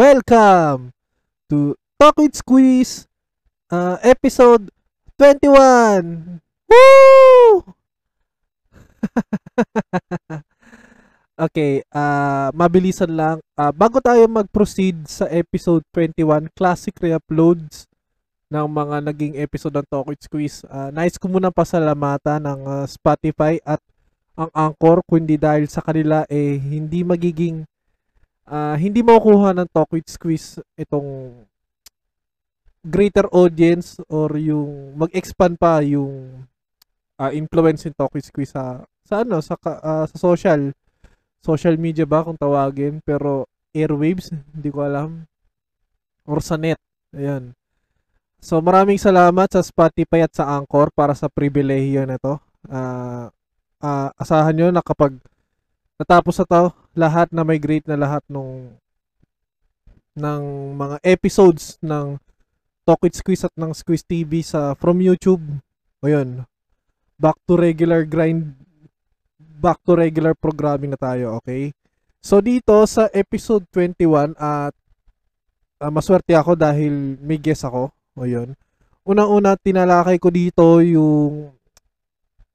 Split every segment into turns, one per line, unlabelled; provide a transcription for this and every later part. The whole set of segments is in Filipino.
welcome to Talk with Squeeze uh, episode 21. Woo! okay, uh, mabilisan lang. Uh, bago tayo mag-proceed sa episode 21, classic re-uploads ng mga naging episode ng Talk with Squeeze. Uh, nice ko muna pasalamatan ng uh, Spotify at ang Anchor kundi dahil sa kanila eh hindi magiging uh, hindi makukuha ng Talk with Squeeze itong greater audience or yung mag-expand pa yung uh, influence ng Talk with Squeeze sa sa ano sa uh, sa social social media ba kung tawagin pero airwaves hindi ko alam or sa net ayan So maraming salamat sa Spotify at sa Anchor para sa pribilehiyo na to. Uh, uh, asahan nyo na kapag natapos na to, lahat na may great na lahat nung ng mga episodes ng Talk with Squeeze at ng Squeeze TV sa from YouTube. O yun, back to regular grind, back to regular programming na tayo, okay? So dito sa episode 21 at uh, maswerte ako dahil may guest ako o yun. Unang-una, tinalakay ko dito yung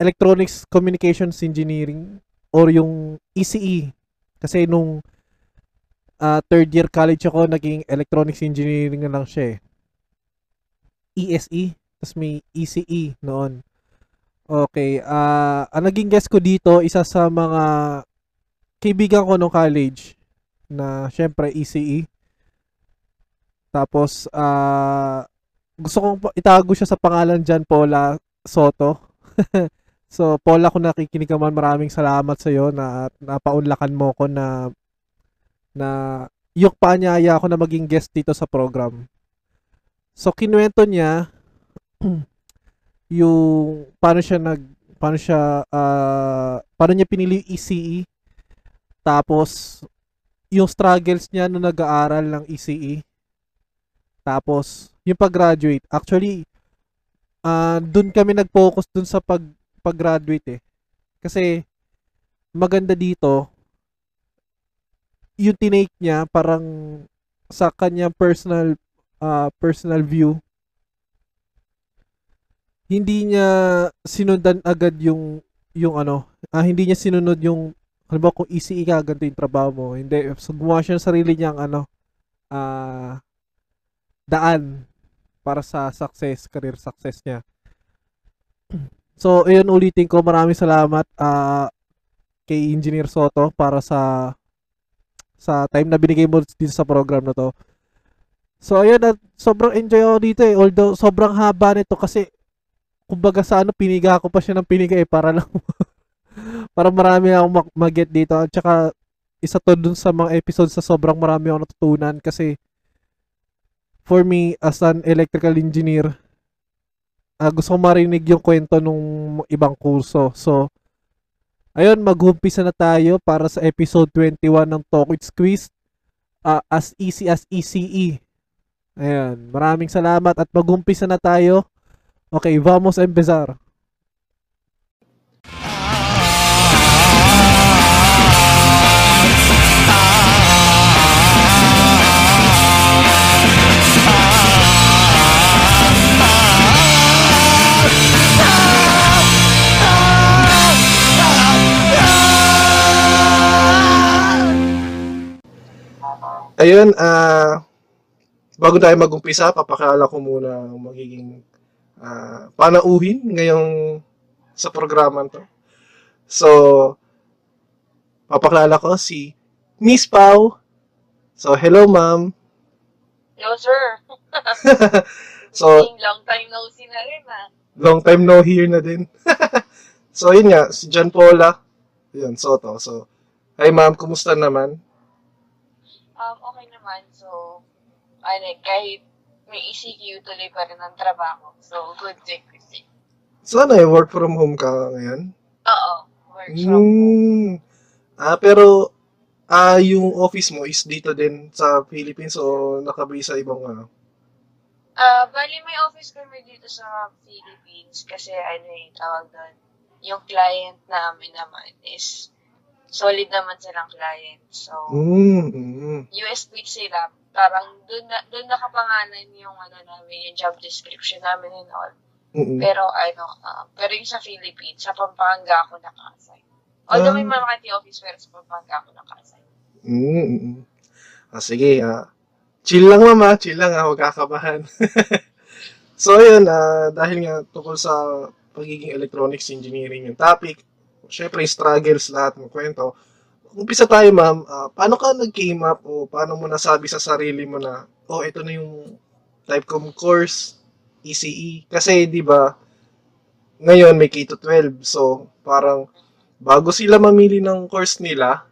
Electronics Communications Engineering or yung ECE. E. Kasi nung uh, third year college ako, naging Electronics Engineering na lang siya eh. ESE. E, Tapos may ECE e noon. Okay. Uh, ang naging guest ko dito, isa sa mga kaibigan ko nung college na syempre ECE. Tapos, uh, gusto kong itago siya sa pangalan Jan Paula Soto. so, Paula, kung nakikinig ka man, maraming salamat sa iyo na napaunlakan mo ko na na yung paanyaya ako na maging guest dito sa program. So, kinuwento niya yung paano siya nag paano siya uh, paano niya pinili yung ECE tapos yung struggles niya nung nag-aaral ng ECE tapos yung pag-graduate, actually, uh, dun kami nag-focus dun sa pag, pag-graduate eh. Kasi, maganda dito, yung tinake niya, parang sa kanyang personal, uh, personal view, hindi niya sinundan agad yung, yung ano, uh, hindi niya sinunod yung, halimbawa kung easy ka, ganito yung trabaho mo. Hindi, so gumawa siya ng sarili niyang ano, uh, daan para sa success, career success niya. So, ayun ulitin ko, maraming salamat uh, kay Engineer Soto para sa sa time na binigay mo dito sa program na to. So, ayun, uh, sobrang enjoy ako dito eh. Although, sobrang haba nito kasi kumbaga sa ano, piniga ko pa siya ng piniga eh para lang para marami akong mag-get dito. At saka, isa to dun sa mga episodes sa sobrang marami akong natutunan kasi for me as an electrical engineer, uh, gusto ko marinig yung kwento nung ibang kurso. So, ayun, mag-umpisa na tayo para sa episode 21 ng Talk with Squeeze. Uh, as easy as ECE. Ayan, maraming salamat at mag-umpisa na tayo. Okay, vamos empezar. Ayun, ah, uh, bago tayo mag-umpisa, papakala ko muna ang magiging uh, panauhin ngayong sa programa to. So, papakilala ko si Miss Pau. So, hello ma'am.
Hello sir.
so,
long time no see na rin ah.
Long time no hear na din. so, yun nga, si John Paula. Yun, Soto. So, hi ma'am, kumusta naman?
Um, okay naman. So, ano, kahit may ECQ, tuloy pa rin ang trabaho. So, good thing kasi.
So, ano eh, work from home ka ngayon?
Oo, work from home.
Hmm. Ah, pero, ah, yung office mo is dito din sa Philippines o nakabase sa ibang ano?
Ah, bali may office kami dito sa Philippines kasi ano eh, tawag doon, yung client namin naman is solid naman silang client. So,
mm-hmm.
US Beach sila, parang doon na, doon nakapangalan yung ano namin, yung job description namin and all.
Mm-mm.
Pero ano, ah, pero yung sa Philippines, sa Pampanga ako naka-assign. Although may
Ah.
mga Makati office, pero sa Pampanga ako naka-assign.
Mm, mm, mm. Ah, sige, ah. chill lang mama, chill lang ah, huwag kakabahan. so, yun, ah, dahil nga tungkol sa pagiging electronics engineering yung topic, syempre struggles lahat ng kwento. Umpisa tayo ma'am, ah, paano ka nag-came up o paano mo nasabi sa sarili mo na, oh, ito na yung Typecom course, ECE. Kasi, di ba, ngayon may K-12, so parang bago sila mamili ng course nila,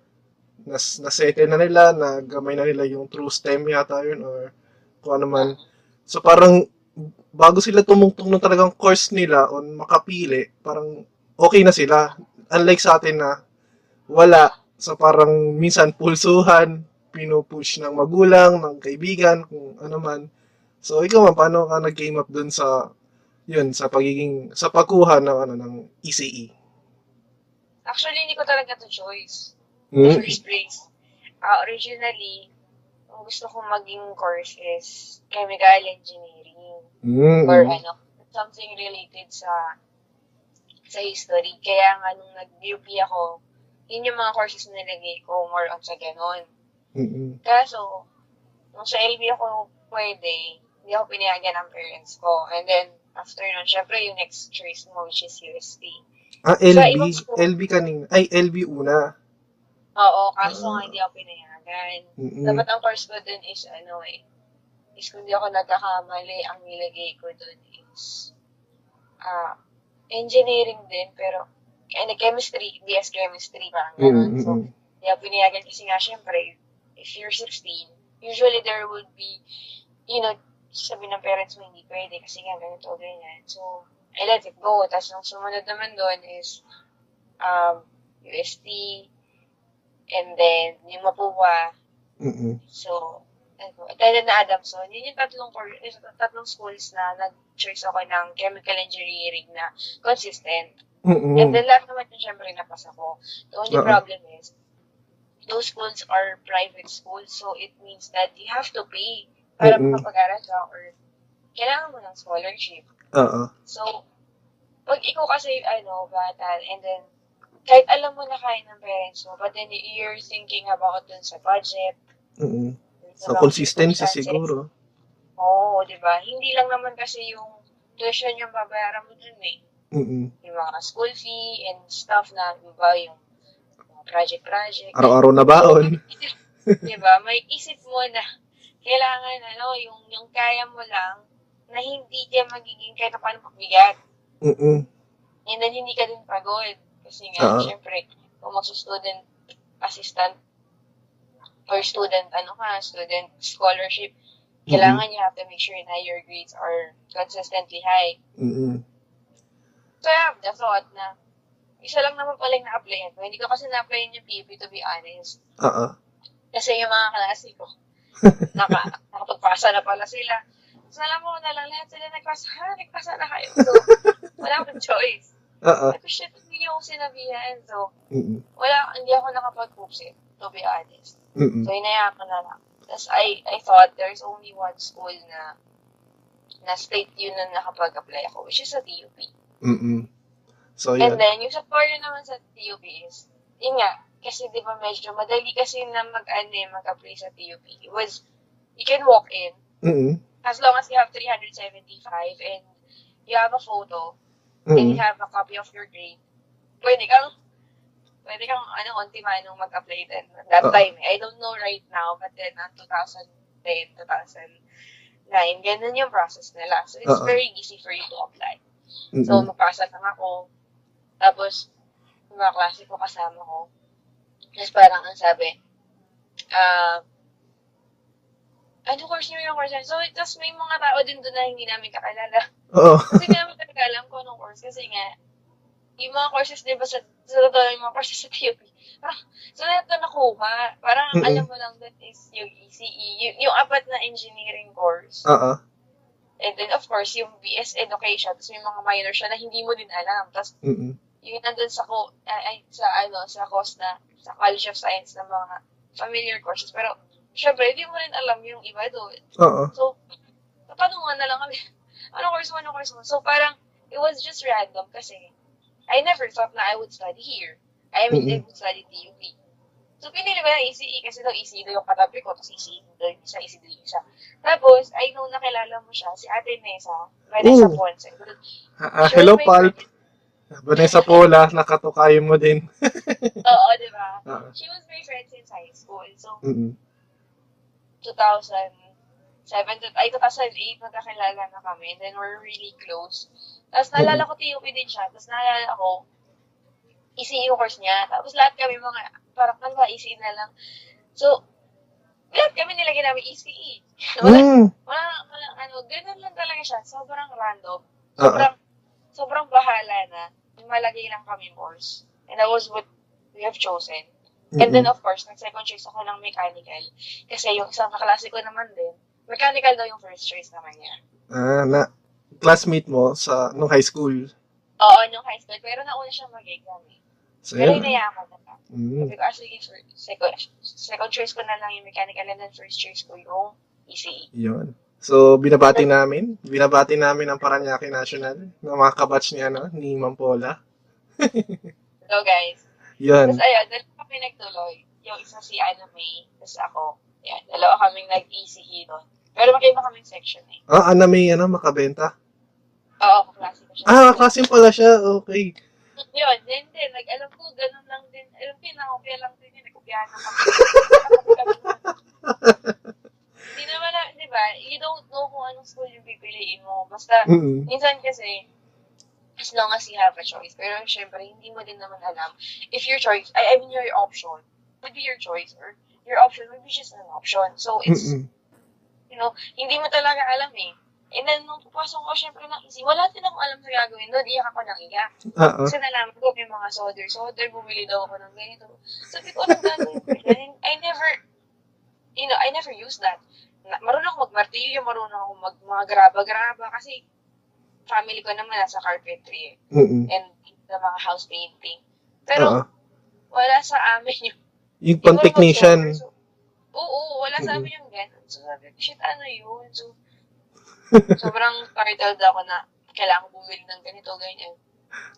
nas nasettle na nila, nagamay na nila yung true STEM yata yun or kung ano man. So parang bago sila tumungtong ng talagang course nila o makapili, parang okay na sila. Unlike sa atin na wala. So parang minsan pulsuhan, pinupush ng magulang, ng kaibigan, kung ano man. So ikaw man, paano ka nag-game up dun sa yun, sa pagiging, sa pagkuha ng ano, ng ECE?
Actually, hindi ko talaga to choice.
Hmm?
The first place. Ah, originally, ang gusto kong maging course is chemical engineering.
Mm,
Or ano, something related sa sa history. Kaya nga nung nag-UP ako, yun yung mga courses na nilagay ko more on sa ganon.
mm,
Kaso, nung sa LB ako pwede, hindi ako pinayagan ng parents ko. And then, after nun, syempre yung next choice mo, which is UST.
Ah, LB.
school.
LB kanina. Ay, LB una.
Oo, kaso
Ah.
nga hindi ako pinayagan.
Mm-mm.
Dapat ang course ko dun is, ano eh, is kung di ako nagkakamali, ang nilagay ko dun is, ah, engineering din, pero, and chemistry, DS chemistry, parang gano'n.
Mm,
So,
mm,
ako pinayagan kasi nga, syempre, if you're 16, usually there would be, you know, sabi ng parents mo, hindi pwede kasi nga ganito, ganyan. So, I let it go. Tapos, ang sumunod naman doon is, um, UST, and then, yung Mapua,
mm,
So, ano, attended na Adamson. Yun yung tatlong, eh, tatlong schools na nag-choice ako ng chemical engineering na consistent.
mm,
And then lahat naman yun syempre napasa ko. The only
Oo.
problem is, those schools are private schools, so it means that you have to pay para
Mm-mm.
makapag-aral ka or kailangan mo ng scholarship.
Oo.
So, pag ikaw kasi, ano, bata, and then, kahit alam mo na kaya ng parents mo, but then you're thinking about dun sa budget,
Mm.
Mga
consistency siguro.
Oo, di ba? Hindi lang naman kasi yung tuition yung babayaran mo dun eh.
Mm.
Yung mga school fee and stuff na, di ba, yung project-project.
Araw-araw na baon.
di ba? May isip mo na kailangan, ano, yung, yung kaya mo lang na hindi ka magiging kahit paano mabigat.
Mm.
And then, hindi ka din pagod. Kasi nga,
Oo.
syempre, kung magsa-student assistant or student, ano ka, student scholarship, kailangan you have to make sure na your grades are consistently high.
Mm.
So, I have the thought na isa lang naman pala yung na-applyan ko. Hindi ko kasi na-applyan yung PUP to be honest.
Oo.
Kasi yung mga klase ko, naka, nakapagpasa na pala sila. So, alam mo na lang, lahat sila nagpasa. Ha, nagpasa na kayo. So, wala akong choice.
Oo.
Ko, shit, hindi ako sinabihan. So,
Mm.
wala, hindi ako nakapag-poopsit, to be honest.
Mm.
So, inaya ko na lang. Tapos, I, I thought there's only one school na na state yun na nakapag-apply ako, which is sa TUP.
Mm. So,
And
yan.
then, yung sa foreign naman sa TUP is, yun nga, kasi di ba medyo madali kasi na mag-ano eh, mag-apply sa TUP. It was, you can walk in,
Mm.
as long as you have 375 and you have a photo, and you have a copy of your grade, pwede kang, pwede kang, ano, onti-manong mag-apply din. That
Oo.
time, eh. I don't know right now, but then, uh, 2010, 2009, ganun yung process nila. So, it's
Oo.
very easy for you to apply.
Mm.
So, magpasa lang ako. Tapos, yung mga klase ko kasama ko. Tapos parang ang sabi, ah, ano course niyo yung course niyo? So, tapos may mga tao din doon na hindi namin kakilala.
Oo.
Kasi hindi namin talaga alam kung anong course. Kasi nga, yung mga courses, di ba, sa, sa totoo yung mga courses sa TUP, parang, so lahat na nakuha. Parang ang
Mm-mm.
alam mo lang doon is yung ECE, yung, yung apat na engineering course.
Oo.
And then, of course, yung BS Education, tapos may mga minor siya na hindi mo din alam. Tapos,
Mm.
yung nandun sa ko ay, sa ano sa course na sa College of Science na mga familiar courses pero syempre, hindi mo rin alam yung iba doon.
Oo.
So, tatanungan na lang kami, ano course mo, ano course mo? So, parang, it was just random kasi I never thought na I would study here. I mean, I
Mm-mm.
would study TUP. So, pinili ko na ECE kasi daw ECE daw yung katabi ko, tapos ECE daw yung isa, ECE daw yung isa. Tapos, I know nakilala mo siya, si Ate Nessa, Vanessa
Ooh.
Ponce.
Ah, ah, hello, Pulp. Vanessa Pola, nakatukayo mo din.
Oo, di ba?
Ah.
She was my friend since high school. So,
Mm-mm.
2007, to- ay 2008, magkakilala na kami. And then we're really close. Tapos naalala ko TUP din siya. Tapos naalala ko, ECE yung course niya. Tapos lahat kami mga, parang ano ba, ECE na lang. So, lahat kami nilagyan namin ECE. Wala,
Mm.
wala, wala, ano, ganun lang talaga siya. Sobrang random.
Oo.
Sobrang, sobrang bahala na. Malagay lang kami course. And that was what we have chosen. And then, of course, nag-second choice ako ng mechanical. Kasi yung isang kaklase ko naman din, mechanical daw yung first choice naman niya.
Ah, na, classmate mo sa, nung high school.
Oo, nung high school. Pero nauna siya mag-exam eh.
So,
Pero
yun.
inayakan na lang.
Mm.
Sabi ko, ah, sige, for- second, second choice ko na lang yung mechanical and then first choice ko yung E ECE.
Yun. So, binabati namin. Binabati namin ang Paranaque National ng mga kabatch ni, ano, ni Mampola.
So, guys.
Yun.
Tapos, ayun, dalawa kami nagtuloy. Yung isa si Anna May, tapos ako. Yan, dalawa kaming nag-ECE doon. Pero magkaiba kaming section eh.
Ah, ano may, ano, makabenta?
Oo, kaklase ko siya.
Ah, kasim pala siya. Okay.
Yun, then din, like, alam ko, ganun lang din. Alam ko, nakopya lang din yun. Nakopyahan lang kami. Hindi naman, na, di ba, you don't know kung anong school yung pipiliin mo. Basta,
Mm-mm.
minsan kasi, as long as you have a choice. Pero syempre, hindi mo din naman alam if your choice, I, I mean, your option would be your choice or your option would be just an option. So, it's,
Mm-mm.
you know, hindi mo talaga alam eh. And then, nung pupasok ko, syempre, ng easy, wala din akong alam sa gagawin doon. Iyak ako ng iyak.
Ah, ah.
Kasi nalaman ko, may mga solder. Solder, bumili daw ako ng ganito. Sabi ko, anong gagawin ko I never, you know, I never used that. Marunong ako magmartilyo, marunong ako mag mga graba-graba. Kasi, family ko naman nasa carpentry eh.
Mm-mm.
And sa mga house painting. Pero,
ah.
wala sa amin yung
Yung pang-technician.
So, oo, wala sa amin yung ganun. So sabi ko, shit, ano yun? So, sobrang startled ako na kailangan bumili ng ganito, ganyan.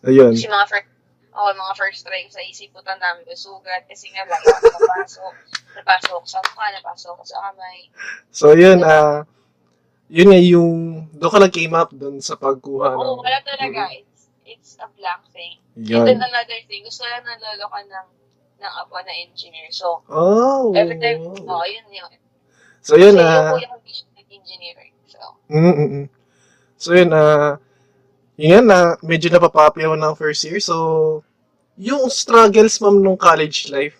Ayun.
Kasi mga first, oh, mga first try sa isip ko, tandami ko sugat. Kasi nga, lagi ako napasok. Napasok sa mukha, napasok sa kamay.
So, yun, ah, yun nga yung, doon ka nag-came up doon sa pagkuha
Oo,
ng,
wala talaga.
Mm.
It's, it's a blank thing. And
yun.
then another thing, gusto lang ng lolo ko ng, ng apo na engineer. So,
Oh.
every time, oh, yun yun.
So, yun, ah,
yung kuya ko, vision ng engineering. So,
mm So, yun, ah, yun yan, na medyo napapapyaw ng first year. So, yung struggles, ma'am, nung college life,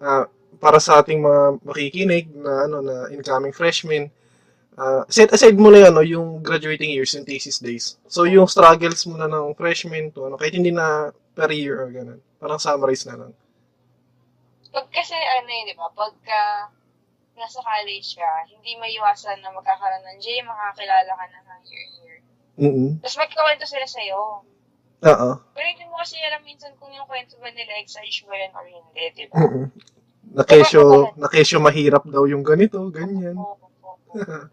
ah, para sa ating mga makikinig na, ano, na incoming freshmen, ah, set aside mo na yan, no, yung graduating years, yung thesis days. So, yung struggles mo na ng freshman to, ano, kahit hindi na per year or ganun. Parang summarize na lang.
Pag kasi ano yun, di ba, pagka nasa college ka, hindi maiwasan na magkakaroon ng J, makakilala ka na ng year-year.
Mm-mm.
Tapos magkawento sila sa'yo.
Oo.
Pero hindi mo kasi alam minsan kung yung kwento ba nila exage mo yun or hindi, di ba?
Mm-mm. Na kesyo, na kesyo mahirap daw yung ganito, ganyan.
Oo, oo, oo.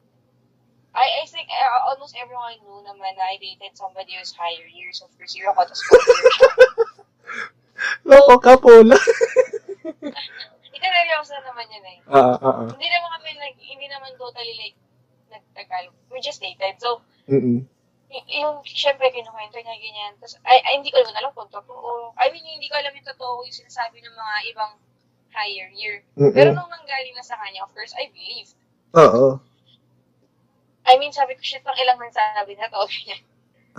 I, I think uh, almost everyone knew naman na I dated somebody who's higher years of first year ako, tapos fourth year siya.
Loko ka, Paula.
Ikaneryosa naman yun eh.
Ah, ah, ah.
Hindi naman kami, nag, hindi naman totally like, nagtagal. We just dated. So,
Mm-mm.
y- yung, syempre, kinukwento niya ganyan. Tapos, ay, ay, hindi ko naman alam kung totoo. I mean, hindi ko alam yung totoo yung sinasabi ng mga ibang higher year. Pero
Mm-mm.
nung nanggaling na sa kanya, of course, I believed.
Oo.
I mean, sabi ko, shit, pang ilang nagsasabi na to.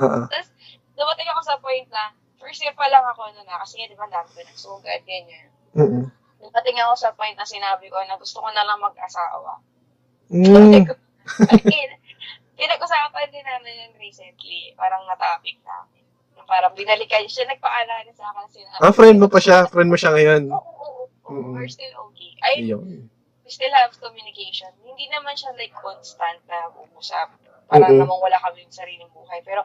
Ah.
Tapos, dumating ako sa point na, first year pa lang ako na na, kasi nga, di ba, dami ko nagsugat, ganyan.
Mm-mm.
Dumating ako sa point na sinabi ko na gusto ko na lang mag-asawa.
Mm.
Again, pinag-usapan din namin yun recently. Parang na-topic namin. Yung Parang binalikan siya, nagpaalala sa akin. Sinabi,
Ah, friend mo pa siya. Friend mo siya ngayon.
Oo, oo, oo. We're still okay. I,
Iyon.
we still have communication. Hindi naman siya like constant na uusap. Parang
Mm-mm.
namang wala kami yung sariling buhay. Pero,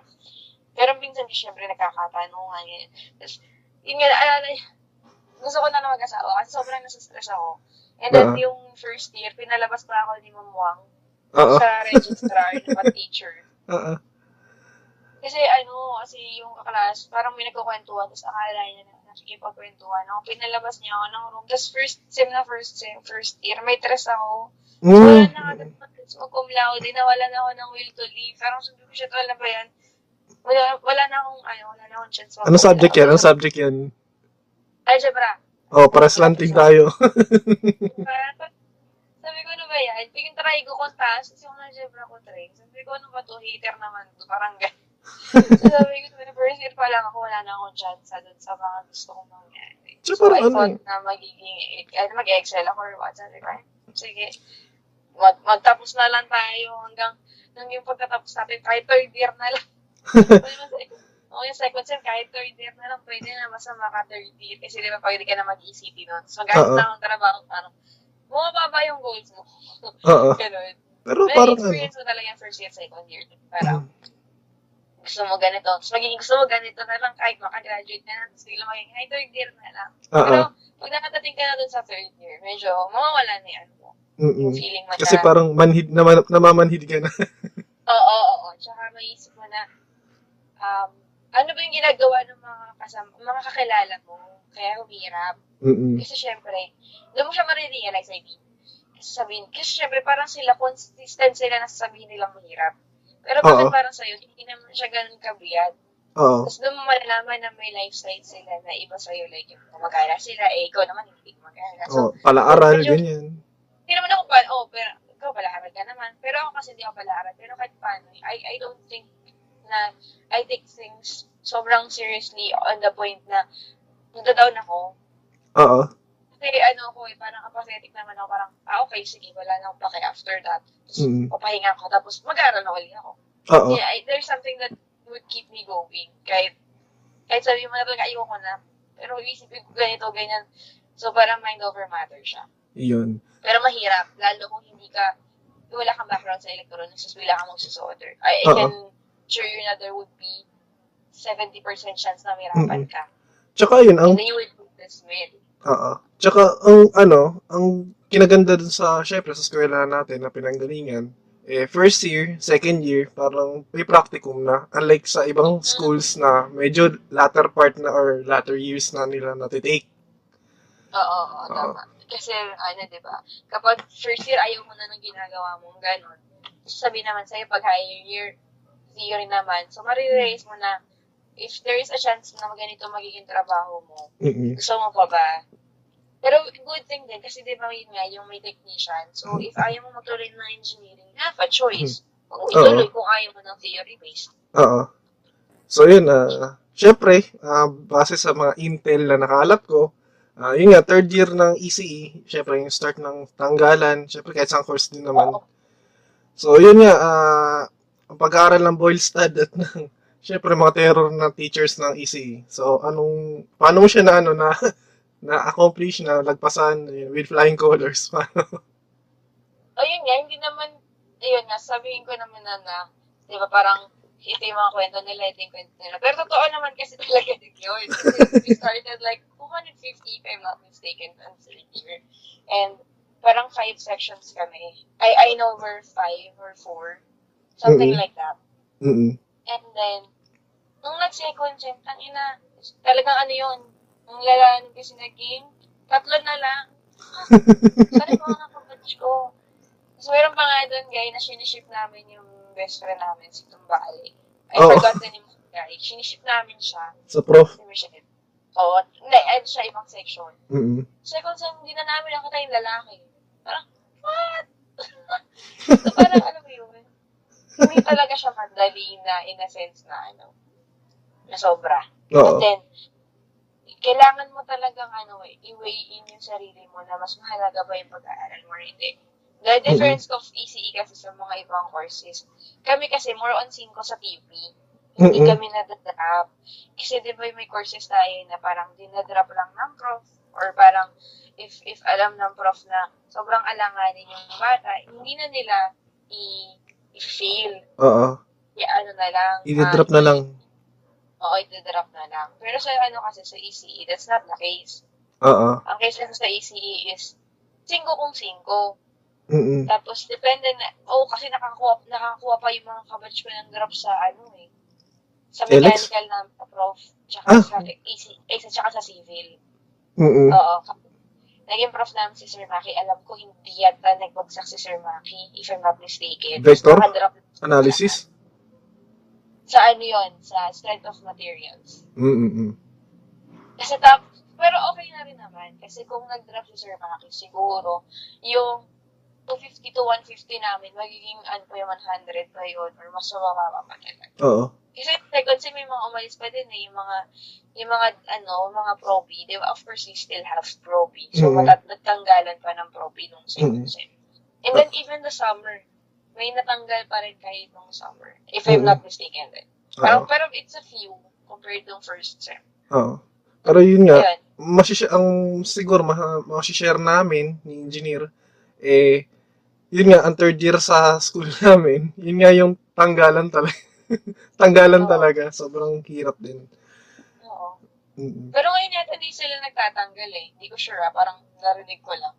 pero minsan syempre nagkakatanungan. Tapos, yun nga, alala, gusto ko na na mag-asawa kasi sobrang nasa-stress ako. And then
Oo.
yung first year, pinalabas pa ako ni Ma'am Wang
Oo.
sa registrar na teacher.
Oo.
Kasi ano, kasi yung kaklas, parang may nagkukwentuhan, tapos akala niya na nakikipagkwentuhan ako. Pinalabas niya ako ng room. Tapos first sem na first sem, first year, may stress ako. So, wala
Mm.
na ako mag cum laude, nawala na ako ng will to leave. Parang sabi ko siya, wala ba yan? Wala, wala na akong, ano, wala na akong chance.
Anong subject yan? Anong subject yan?
Algebra.
Oh, para slanting tayo.
Sabi ko, ano ba yan? Paging try ko kung taas, kasi yung algebra ko try. Sabi ko, ano ba to? Hater naman to. Parang gano'n. so, sabi ko, sa first year pa lang ako, wala na akong chance dun sa mga gusto kong mangyari.
So,
So, I
ano
thought na magiging, eh, mag-excel ako or what. Sabi ko, "Ay, sige, mag magtapos na lang tayo hanggang, hanggang yung pagkatapos natin, kahit third year na lang. O yung second sem, kahit third year na lang, pwede na basta maka third year. Kasi di ba pwede ka na mag-ECT nun. So, gamit
Oo.
lang ang trabaho, parang, bumababa yung goals mo.
Oo.
Ganun.
Pero
May
parang ano.
experience mo talaga yung first year, second year. Parang, gusto mo ganito. Tapos magiging gusto mo ganito na lang kahit makagraduate na lang. Tapos bigla magiging, ay, third year na lang.
Oo.
Pero, pag nakatating ka na dun sa third year, medyo mawawala na yan mo.
Mm-mm.
Yung feeling mo
Kasi
na,
parang manhid na namamanhid ka na.
oo, oo, oo. Tsaka maisip mo na, um, ano ba yung ginagawa ng mga kasama, mga kakilala mo? Kaya humirap.
Mm-mm.
Kasi syempre, doon mo siya marirealize, I mean. Kasi sabihin, kasi syempre parang sila, consistent sila na sasabihin nilang mahirap. Pero bakit
Oo.
parang sa'yo, hindi naman siya ganun kabiyad.
Oo.
Tapos doon mo malalaman na may lifestyle sila na iba sa'yo. Like, yung gumagala sila, eh, ikaw naman hindi gumagala. So,
Oh, pala-aral,
medyo-
ganyan.
hindi naman ako pa, oh, pero ikaw pala-aral ka naman. Pero ako kasi hindi ako pala-aral. Pero kahit paano, I, I don't think na I take things sobrang seriously on the point na nagda-down ako.
Oo.
Kasi ano ko eh, parang apathetic naman ako. Parang, ah, okay, sige, wala na akong pake after that. Tapos,
Mm.
papahinga ko. Tapos, mag-aaral na ulit ako.
Oo.
Yeah, I, there's something that would keep me going. Kahit, kahit sabi mo na talaga, ayoko na. Pero isipin ko ganito, ganyan. So, parang mind over matter siya.
Yun.
Pero mahirap, lalo kung hindi ka, wala kang background sa electronics, tapos wala kang magsusolder. I, I
Oo.
can assure you na there would be 70% chance na mahirapan ka.
Tsaka yun, ang
And then you would do this with.
Oo. Tsaka, ang ano, ang kinaganda dun sa, syempre, sa eskwela natin na pinanggalingan, eh, first year, second year, parang may practicum na. Unlike sa ibang schools na medyo latter part na or latter years na nila natitake.
Oo, oo, tama. Kasi, ano, di ba, kapag first year, ayaw mo na ng ginagawa mo, ganun. Sabi naman sa'yo, pag higher year, theory naman, so marirealize mo na, if there is a chance na ganito magiging trabaho mo,
Mm-mm.
gusto mo pa ba? Pero good thing din, kasi di ba yun nga, yung may technician. So, if ayaw mo magtuloy ng engineering, have a choice. Kung ituloy kung ayaw mo ng theory-based.
Oo. So, yun, ah, syempre, ah, base sa mga intel na nakalap ko, ah, yun nga, third year ng ECE, syempre, yung start ng tanggalan, syempre, kahit sa course din naman.
Oo.
So, yun nga, ah, ang pag-aaral ng Boylstad at ng, syempre, mga terror na teachers ng ECE. So, anong, paano siya na, ano, na, na-accomplish, na lagpasan with flying colors? Paano?
Ayun nga, hindi naman, ayun nga, sabihin ko naman na, na di ba parang, ito yung mga kwento nila, ito yung kwento nila. Pero totoo naman kasi talaga din yun. We started like 250, if I'm not mistaken, on third. And parang five sections kami. I, I know we're five or four. Something
Mhm.
like that.
Mm-mm.
And then, nung nag-second sem, tangina, talagang ano yun, ang nung kasi naging, tatlo na lang. Sorry mga nakabatch ko. Tapos meron pa nga doon, guy, na siniship namin yung best friend namin, si Tumbali. I
Oh.
forgot the name of the guy. Siniship namin siya.
Sa prof.
Si Michelle. Oo. Hindi, ano siya, ibang section.
Mm-mm.
Second sem, hindi na namin nakita yung lalaki. Parang, what? so parang, alam yun, hindi talaga siya madali na, in a sense na, ano, na sobra.
Oo.
And then, kailangan mo talagang ano, eh, i-weigh in yung sarili mo na mas mahalaga ba yung pag-aaral mo or hindi. The difference of ECE kasi sa mga ibang courses, kami kasi more on 5 sa TV. Hindi
Mm-mm.
kami nadadrop. Kasi di ba may courses tayo na parang dinadrop lang ng prof or parang if if alam ng prof na sobrang alanganin yung bata, hindi na nila i- i-fail.
Oo.
I- ano na lang.
I-drop
ah,
na lang.
Oo, i-drop na lang. Pero sa ano kasi sa ECE, that's not the case.
Oo.
Ang case kasi sa ECE is 5 kung 5.
Mm-mm.
Tapos, depende na, oh, kasi nakakuha, nakakuha pa yung mga kabatch ko ng graph sa, ano eh, sa
Alex?
mechanical na prof, tsaka
Ah.
sa, AC, AC, tsaka sa civil.
Mm-mm.
Oo. Naging prof namin si Sir Maki. Alam ko, hindi yata nagbagsak si Sir Maki, if I'm not mistaken.
Vector? Analysis?
Sa ano yon sa strength of materials.
Mm-mm.
Kasi tap, pero okay na rin naman. Kasi kung nag-drop si Sir Maki, siguro, yung 250 to 150 namin, magiging ano pa yung 100 pa yun, or mas mababa pa talaga.
Oo.
Kasi second sem may mga umalis pa din eh, yung mga, yung mga, ano, mga probi. Di ba, of course, we still have probi. So,
Mhm.
matat natanggalan pa ng probi nung sem. And then, even the summer, may natanggal pa rin kahit nung summer. If I'm
Mhm.
not mistaken din. Pero,
Oo.
pero it's a few compared nung first sem.
Oo. Pero yun nga,
Yun.
masishare, ang siguro ma- masishare namin ni engineer, eh, yun nga, ang third year sa school namin, yun nga yung tanggalan talaga. tanggalan
Oo.
talaga. Sobrang hirap din.
Oo.
Mm.
Pero ngayon yata hindi sila nagtatanggal eh. Hindi ko sure ah. Parang narinig ko lang.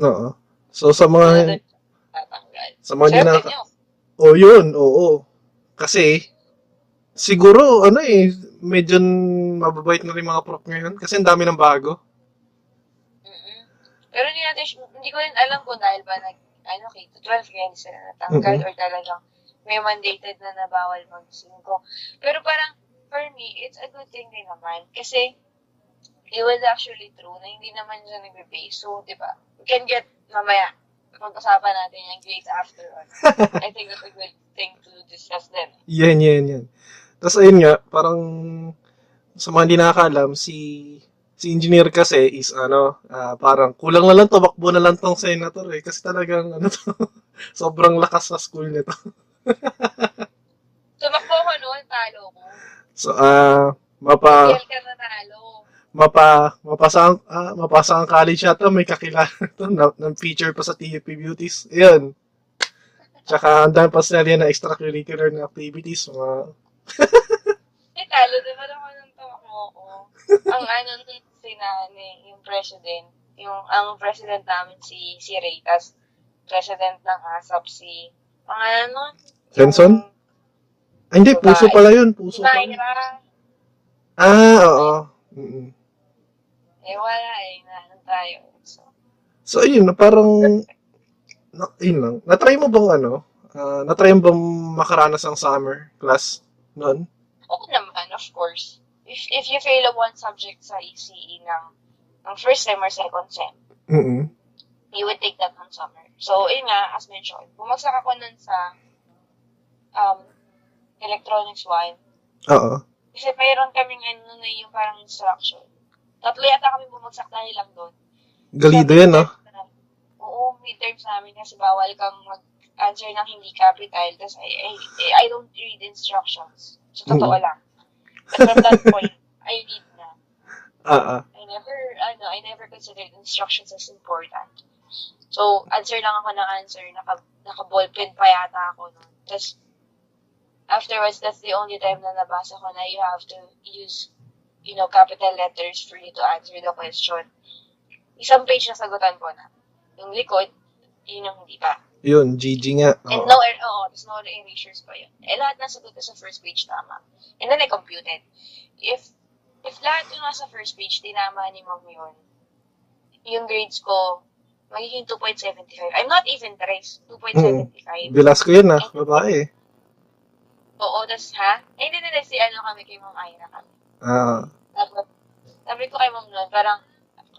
Oo. So, sa
Sila
mga,
nagtatanggal.
sa mga
Swerte
ginaka...
nyo.
Oh, yun, oo. Kasi, siguro, ano eh, medyo mababait na rin mga prof ngayon kasi ang dami ng bago.
Mm-mm. Pero hindi natin, hindi ko rin alam kung dahil ba nag, ano, K-12 kaya hindi sila natanggal
Mhm.
or talagang may mandated na na bawal mag-5. Pero parang, for me, it's a good thing din naman. Kasi, it was actually true na hindi naman siya nagbe-base. So, di ba, we can get, mamaya, pag-usapan natin yung grades after all. I think that's a good thing to discuss then.
Yan, yan, yan. Tapos ayun nga, parang sa mga hindi nakakaalam, si si engineer kasi is ano, ah, parang kulang na lang tumakbo na lang tong senator eh. Kasi talagang ano to, sobrang lakas sa school nito.
Tumakbo ko noon, talo ko.
So, ah, mapa,
PL ka na talo.
mapa, mapasa, ah, mapasa ang college yata, may kakilala to, na, ng feature pa sa TUP Beauties. Ayun. Tsaka, ang dami pa sila na extracurricular na activities, mga
Eh, talo, di ba naman ang tumakbo ko? ang ano, si Nani, yung president, yung, ang president namin si, si Ray, tas president ng ASAP si, pangalan nun?
Ah, hindi, puso
Babae.
pala yun, puso pala.
Naira.
Ah, oo. Mm-mm.
Eh, wala eh, na, ano tayo. So,
So, ayun, na parang, na, yun lang. Natry mo bang ano? ah, natry mo bang makaranas ng summer class noon?
oo naman, of course. If, if you fail one subject sa ECE ng, ng first sem or second sem,
Mm-mm.
You would take that on summer. So, yun nga, as mentioned, bumagsak ako nun sa um, electronics 1.
Oo.
Kasi mayroon kaming ano na yung parang instruction. Tatlo yata kami bumagsak dahil lang doon.
Galido yan, no?
Oo, midterms namin kasi bawal kang mag-answer ng hindi capital. Tapos I, I, I don't read instructions. So, totoo
Mm.
lang. But from that point, I read na.
Ah.
I never, ano, I never considered instructions as important. So, answer lang ako ng answer. Naka, naka-ballpen pa yata ako nun. Tapos, afterwards, that's the only time na nabasa ko na you have to use, you know, capital letters for you to answer the question. Isang page na sagutan ko na. Yung likod, yun yung hindi pa.
Yun, GG nga.
And
Oo.
no, er, oo, tapos no erasures pa yun. Eh, lahat na sagot ko sa first page tama. And then I computed. If, if lahat yung nasa first page, tinama ni mom yun, yung grades ko, magiging 2.75. I'm not even trace. 2.75.
Bilas ko yun, ah. Babae.
Oo, tas ha? Eh, hindi, hindi, si ano kami kay Ma'am Ira kami.
Ah,
Tapos, sabi ko kay Ma'am noon, parang,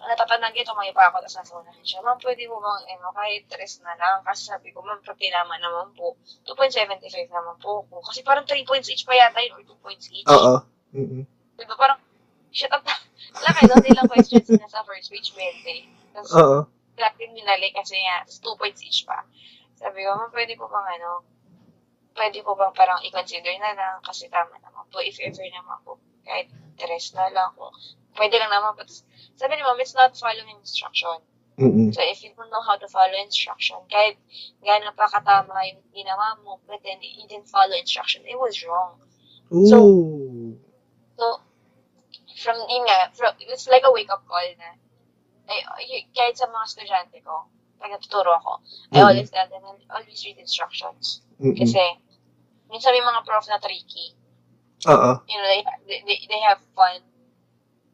natatanagin, tumayo pa ako, tapos nasunahan siya. Ma'am, pwede mo bang, ano, kahit tres na lang? Kasi sabi ko, ma'am, pag tinama naman po, 2.75 naman po ako. Kasi parang 3 points each pa yata yun, or 2 points each.
oo. Mm-mm.
Diba, parang, shit, ang kayo, doon nilang questions na sa first page 20. Tapos,
Oo.
Yung minali kasi nga, tapos 2 points each pa. Sabi ko, pwede po bang, ano, pwede po bang parang i-consider na lang kasi tama naman po, if ever naman po, kahit tres na lang po. Pwede lang naman po. Sabi ni ma'am, it's not following instruction.
Mm-mm.
So, if you don't know how to follow instruction, kahit gano'n pa katama yung ginawa mo, but then you didn't follow instruction, it was wrong.
Ooh.
So, from, yun nga, from, it's like a wake-up call na, ay, ay- kahit sa mga estudyante ko, pag natuturo ako, I
Mhm.
always tell them, always read instructions.
Mm-mm.
Kasi, minsan may mga prof na tricky.
Oo.
You know, they, they, they have fun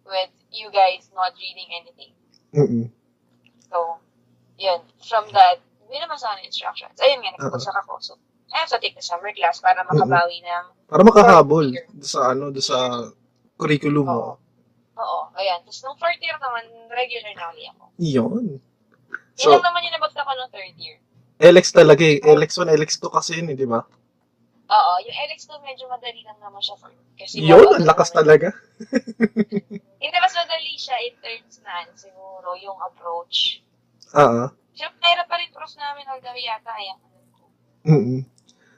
with you guys not reading anything.
Mm-mm.
So, yun. From that, hindi naman sa akin instructions. Ayun nga,
Oo.
nagpapagsak ako. So, I have to take the summer class para makabawi ng,
Para makahabol sa ano, sa curriculum mo.
Oo. Oo, ayan. Tapos nung fourth year naman, regular na ulit ako.
Yun.
Yun
So,
lang naman yung nabagta ko nung third year.
LX talaga eh. LX1, LX2 kasi yun eh, di ba?
Oo, yung LX2 medyo madali lang naman siya for Kasi
Yun, ang lakas talaga.
Hindi, mas madali siya in terms na, siguro, yung approach.
Oo.
Siyempre, nahirap pa rin prof namin, although yata, ayan.
Mm-mm.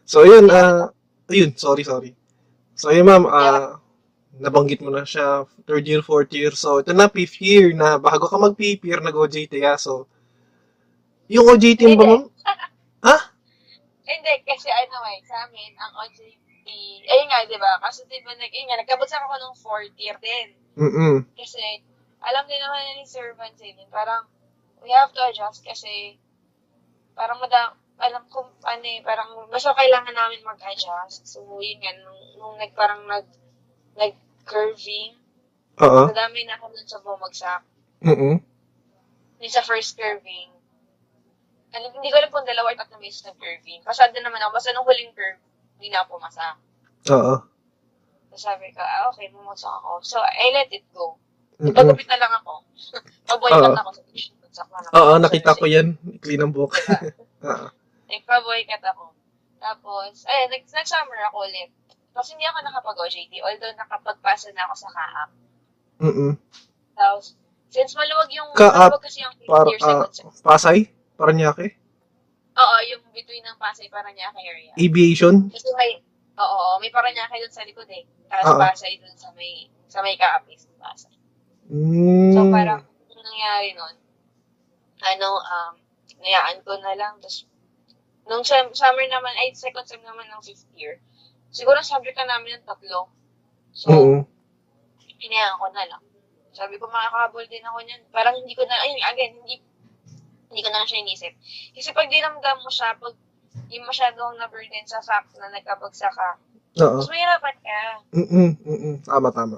So, yun, ah, ayun, sorry, sorry. So, yun, ma'am, ah, nabanggit mo na siya, third year, fourth year. So, ito na, fifth year na, bago ka mag-fifth year, nag-OJT ka. So, yung OJT mo ba, ma'am?
Hindi, kasi ano eh, sa amin, ang OJT, ayun nga, di ba? Kasi di ba, nag, nga, nagkabagsak ako nung fourth year din.
Mm-mm.
Kasi, alam din naman ni Sir Vancin, parang, we have to adjust kasi, parang madam, alam ko, ano eh, parang, basta kailangan namin mag-adjust. So, yun nga, nung, nung nag, parang nag, nag-curving,
Oo.
madami na ako dun sa bumagsak.
Mm-mm.
Yung sa first curving, ano, hindi ko alam kung dalawa or tatlo beses na curving. Pasado naman ako, basta nung huling curve, hindi na ako pumasa.
Oo.
So, sabi ko, ah, okay, bumagsak ako. So, I let it go.
Mm-mm.
Pagupit na lang ako. Paboycott ako sa. Bagsak na lang
Oo, nakita ko yan. Clean ang book.
Diba?
Oo.
Nagpa-boycott ako. Tapos, ayun, nag- nag-summer ako ulit. Tapos hindi ako nakapag-OJT, although nakapagpasa na ako sa kaap.
Mm-mm.
Tapos, since maluwag yung,
Kaap,
maluwag kasi yung fifth
Para,
year,
ah,
second semester.
Pasay? Paranaque?
Oo, yung between ng Pasay, Paranaque area.
Aviation?
Kasi may, oo, may Paranaque dun sa likod eh. Tapos
Oo.
Pasay dun sa may, sa may kaapis ng Pasay.
Mm.
So, parang, yung nangyari nun, ano, um, nayaan ko na lang. Tapos, nung summer naman, ay, second sem naman ng fifth year, siguro subject ka namin ng tatlo. So,
Oo.
hinayaan ko na lang. Sabi ko, makakahabol din ako niyan. Parang hindi ko na, ayun, again, hindi, hindi ko na siya inisip. Kasi pag dinamdam mo siya, pag yung masyadong na-burden sa fact na nagkabagsak ka,
Oo.
mas mahirapan ka.
Mm-mm. Mm-mm. Tama, tama.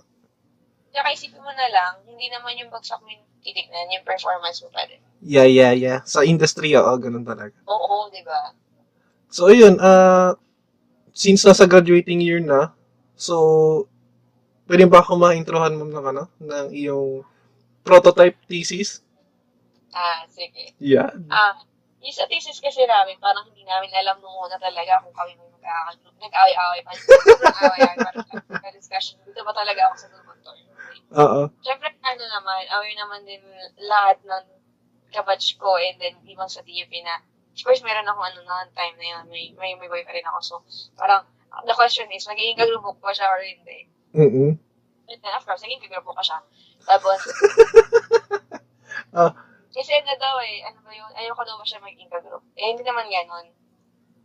Kaya isipin mo na lang, hindi naman yung bagsak mo yung titignan, yung performance mo pa rin.
Yeah, yeah, yeah. Sa industry, oo, ganun talaga.
Oo, di ba?
So, ayun, ah, since nasa graduating year na, so, pwede ba ako ma-introhan mo ng ano, ng iyong prototype thesis?
Ah, sige.
Yeah.
Ah, yung sa thesis kasi namin, parang hindi namin alam nung una talaga kung kami may magkakagroup. Nag-away-away pa. Sobrang away-away. Parang nag-discussion. Dito ba talaga ako sa doktor?
Oo.
Siyempre, ano naman, aware naman din lahat ng kabatch ko and then ibang sa DFP na, of course, meron ako ano na time na yun, may, may, may boyfriend ako. So, parang, the question is, magiging kagrupo ko siya or hindi?
Mm-mm.
And then, of course, naging kagrupo ko siya. Tapos,
Ah.
kasi ano daw eh, ano ba yun, ayoko daw ba siya maging kagrupo? Eh, hindi naman ganon.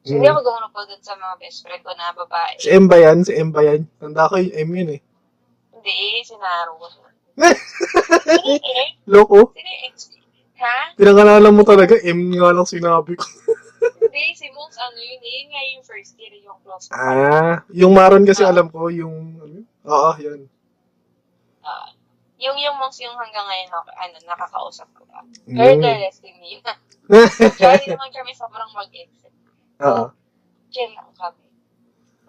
So, hindi
Mm.
ako gumurupo dun sa mga best friend ko na babae.
Si M ba yan? Si M ba yan? Tanda ko yung M yun eh.
Hindi, siya. Hindi eh.
Loko.
Sino yung ex? Ha?
Pinangalanan mo talaga, M nga lang sinabi ko.
Hindi, si Moons, ano yun, eh, yun nga yung first year, yung close ko.
Ah, yung Maron kasi
Ah.
alam ko, yung, ano yun? Oo, yun.
Ah, yung yung Moons yung hanggang ngayon, ako, ano, nakakausap ko pa. Pero the
Mm.
rest, na. Kaya hindi naman kami sobrang mag-exit.
Oo.
Chill lang kami.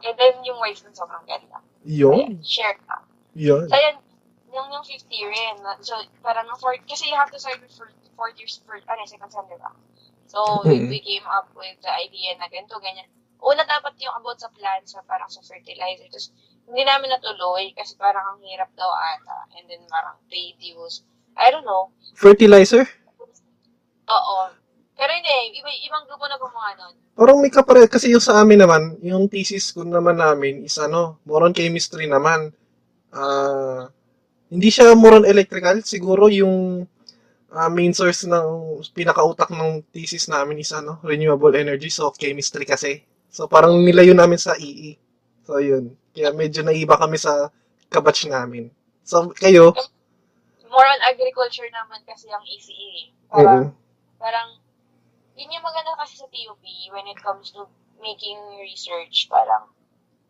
And then, yung wife nun sobrang ganda.
Yun.
Ayan, share ka.
Yun.
So, yan, yung, yung fifth year rin. na- So, parang fourth, kasi you have to start with fourth, years, first, ano, second sem, diba? So, we,
Mhm.
we came up with the idea na ganito, ganyan. Una dapat yung about sa plants, sa parang sa fertilizer. Tapos, hindi namin natuloy kasi parang ang hirap daw ata. And then, parang paid use. I don't know.
Fertilizer?
Oo. Pero hindi, iba, ibang grupo na gumawa nun.
Parang may kapare, kasi yung sa amin naman, yung thesis ko naman namin is ano, more on chemistry naman. Ah, hindi siya more on electrical, siguro yung ah, main source ng pinakautak ng thesis namin is ano, renewable energy, so chemistry kasi. So parang nilayo namin sa EE. So yun, kaya medyo naiba kami sa kabatch namin. So kayo,
more on agriculture naman kasi ang ECE. eh. Parang,
Mm-mm.
parang, yun yung maganda kasi sa TUP when it comes to making research. Parang,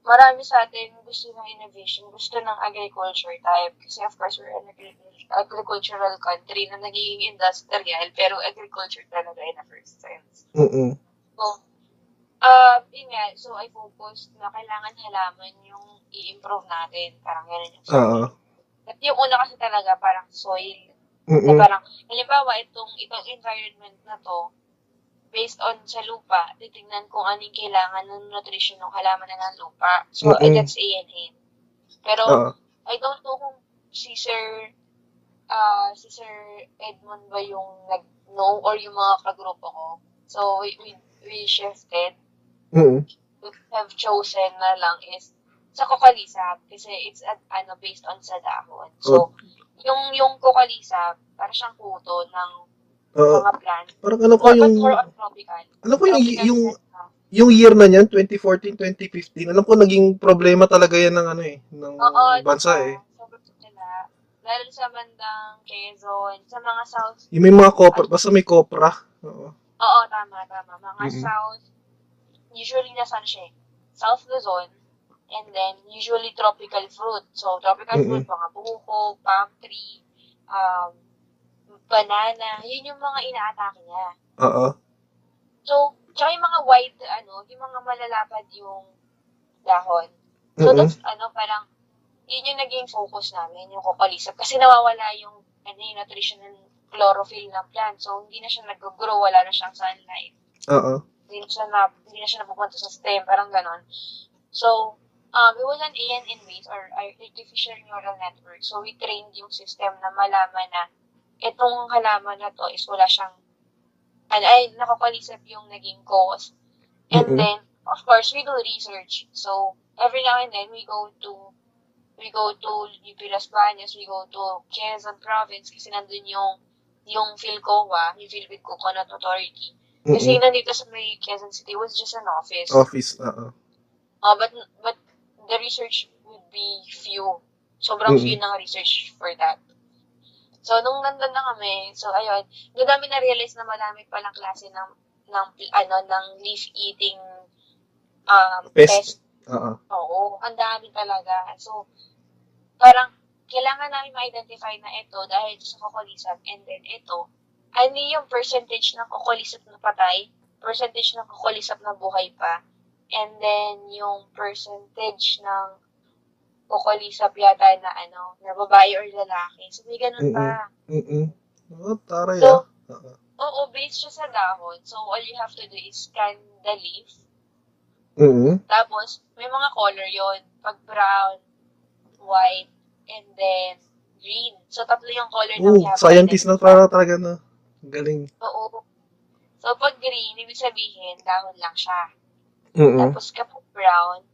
marami sa atin gusto ng innovation, gusto ng agriculture type. Kasi of course, we're an agri- agricultural country na nagiging industrial, pero agriculture talaga in a first sense.
Mm-mm.
So, uh, yun nga, so I focused na kailangan halaman yung i-improve natin. Parang ganun yung
Oo.
At yung una kasi talaga, parang soil. Na
Mm-mm.
parang, halimbawa, itong, itong environment na to, based on sa lupa, titignan kung anong kailangan ng nutrition ng halaman na ng lupa. So,
Mm-mm.
that's A and N. Pero,
Oo.
I don't know kung si Sir, ah si Sir Edmond ba yung nag-know or yung mga kagrupo ko. So, we, we, we shifted.
Mm-mm.
We have chosen na lang is sa kokalisap kasi it's at, ano, based on sa dahon. So, yung yung kokalisap, para siyang kuto ng
Oo.
mga plant.
Parang ano ko yung,
but more on tropical.
alam ko yung, yung,
na.
yung year na niyan, 2014, 2015, alam ko naging problema talaga yan ng ano eh, ng
Oo,
bansa
diba?
eh.
Sobrang. Lalo sa bandang Quezon, sa mga south
Yung may mga copra, basta may copra. Oo.
Oo, tama, tama. Mga
Mhm.
south, usually nasan siya eh? South Luzon, and then usually tropical fruit. So, tropical
Mhm.
fruit, mga buko, palm tree, um, banana, yun yung mga inaatake niya.
Oo.
So, tsaka yung mga white, ano, yung mga malalapad yung dahon. So,
Mm-mm.
that's, ano, parang, yun yung naging focus namin, yung kokalisap. Kasi nawawala yung, ano, yung nutritional chlorophyll ng plant. So, hindi na siya nag-grow, wala na siyang sunlight.
Oo.
Hindi na siya, na, hindi na siya napupunta sa stem, parang ganon. So, um, it was an ANN base or artificial neural network. So, we trained yung system na malaman na itong halaman na to is wala siyang, ano, ay, nakapalisap yung naging cause. And
Mm-mm.
then, of course, we do research. So, every now and then, we go to, we go to UP Las Bañas, we go to Quezon Province, kasi nandun yung, yung PhilCoA, yung Philippine Coconut Authority. Kasi
Mm-mm.
nandito sa may Quezon City was just an office.
Office, oo.
Uh, but but the research would be few. Sobrang
Mm.
few ng research for that. So, nung nandun na kami, so ayun, doon namin na-realize na marami palang klase ng, ng, ano, ng leaf-eating um,
Pest.
pest.
Oo.
Oo, ang dami talaga. So, parang, kailangan namin ma-identify na ito dahil sa kukulisap and then ito, ano yung percentage ng kukulisap na patay, percentage ng kukulisap na buhay pa, and then yung percentage ng kukulisap yata na ano, na babae or lalaki. So, may ganun pa.
Mm-mm. Oo, taray
So,
ah. Oo.
Oo, based siya sa dahon. So, all you have to do is scan the leaf.
Mm-mm.
Tapos, may mga color yon Pag brown, white, and then green. So, tatlo yung color na
Oo,
we have to
scientist na para talaga na. Galing.
Oo. So, pag green, ibig sabihin, dahon lang siya.
Mm-mm.
Tapos, kapag brown,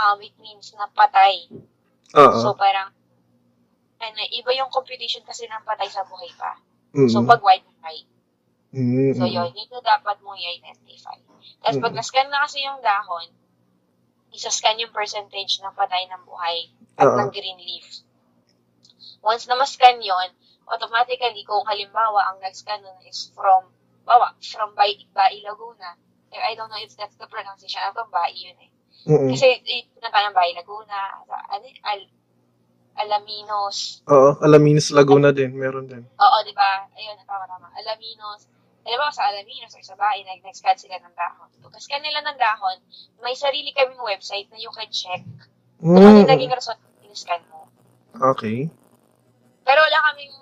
um, it means na patay.
Oo.
So, parang, ano, iba yung computation kasi ng patay sa buhay pa.
Mm-mm.
So, pag white, patay.
Mm-mm.
So, yun, yun yung dapat mong i-identify. Tapos, pag
Mm.
na-scan na kasi yung dahon, isa-scan yung percentage ng patay ng buhay at
Oo.
ng green leaf. Once na ma-scan yun, automatically, kung halimbawa, ang nag-scan nun is from, bawa, from Bai, Bai Laguna, eh, I don't know if that's the pronunciation, ano Bai yun eh.
Mm-mm.
Kasi, eh, pinunta ng Bai Laguna, ano? Al, Alaminos,
Oo, Alaminos Laguna din, meron din.
Oo, di ba? Ayun, tama, tama. Alaminos. Alam mo, sa Alaminos or sa bahay, nag- nag-scan sila ng dahon. Pagka-scan nila ng dahon, may sarili kaming website na you can check kung ano yung
Mm.
naging result ng scan mo.
Okay.
Pero wala kaming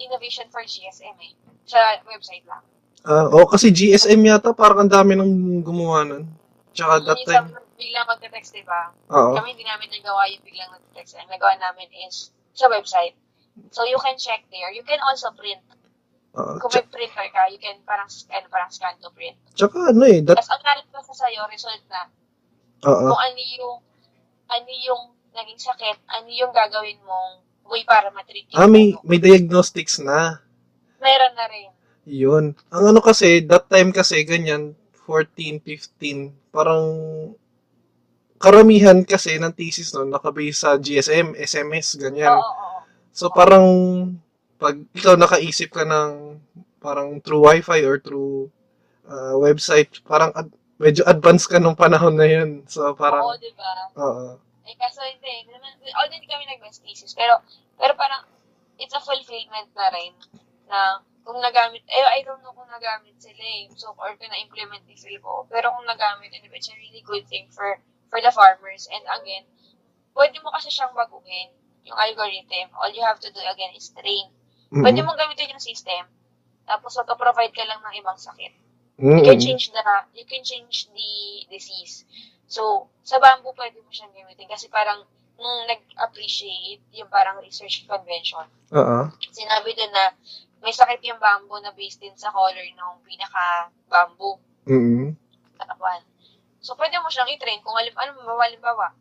innovation for GSM eh. Sa website lang.
Ah, oh, kasi GSM yata parang ang dami nang gumawa nun. Tsaka that time.
Biglang magte-text, di ba?
Oo.
Kami hindi namin nagawa yung biglang magte-text. Ang nagawa namin is sa website. So, you can check there. You can also print.
Oo.
Kung may printer ka, you can parang scan, parang scan to print.
Tsaka ano eh, that,
Tapos, ang lalabas na sa'yo, result na,
oo.
kung ano yung ano yung naging sakit, ano yung gagawin mong way para matreat yung
Ah, may, may diagnostics na.
Meron na rin.
Yun. Ang ano kasi, that time kasi, ganyan, 14, 15, parang karamihan kasi ng thesis nun nakabase sa GSM, SMS,
Oo,
ganyan.
oo, oo.
So parang pag ikaw nakaisip ka ng parang through wifi or through uh, website, parang ad- medyo advanced ka nung panahon na yun. So,
Oo,
parang,
di ba?
oo.
Eh, kaso hindi. Although hindi kami nag-best thesis, pero, pero parang, it's a fulfillment na rin na kung nagamit, eh, I don't know kung nagamit sila eh. So, or kung na-implement ni Phil ko. Pero kung nagamit, anyway, it's a really good thing for for the farmers. And again, pwede mo kasi siyang baguhin yung algorithm. All you have to do again is train.
Mm-mm.
Pwede mong gamitin yung system, tapos magka-provide ka lang ng ibang sakit.
Mm-mm.
You can change the you can change the disease. So, sa bamboo pwede mo siyang gamitin kasi parang nung nag-appreciate yung parang research convention,
Oo.
sinabi doon na may sakit yung bamboo na based din sa color ng pinaka-bamboo
Mm-mm.
katawan. So, pwede mo siyang i-train kung alim, ano, halimbawa,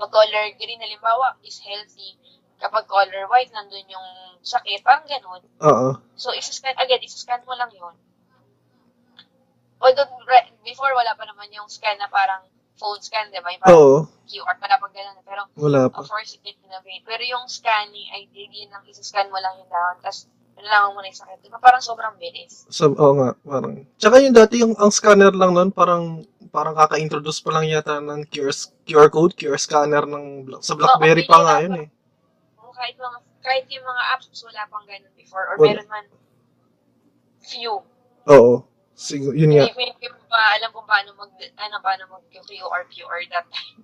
pag color green, halimbawa, is healthy. Kapag color white, nandun yung sakit, parang ganun.
Oo.
So, isa-scan, again, isa-scan mo lang yun. Although, re- before, wala pa naman yung scan na parang phone scan, di ba? Yung parang
Oo.
QR, wala pang ganun. Pero,
Wala pa.
of course, it innovate. Pero yung scanning, ay, yun lang, isa-scan mo lang yung down, tapos, nalaman mo na yung sakit. Di ba? Parang sobrang bilis.
So, oo nga, parang. Tsaka yung dati yung ang scanner lang nun, parang parang kaka-introduce pa lang yata ng QR, QR code, QR scanner ng sa BlackBerry
Oo,
pa nga yun eh.
O kahit mga, kahit yung mga apps, wala pang ganun before. Or
Wala.
meron man, few.
Oo. Siguro, yun nga.
Hindi ko pa alam kung paano mag, ano, paano mag QR, QR that time.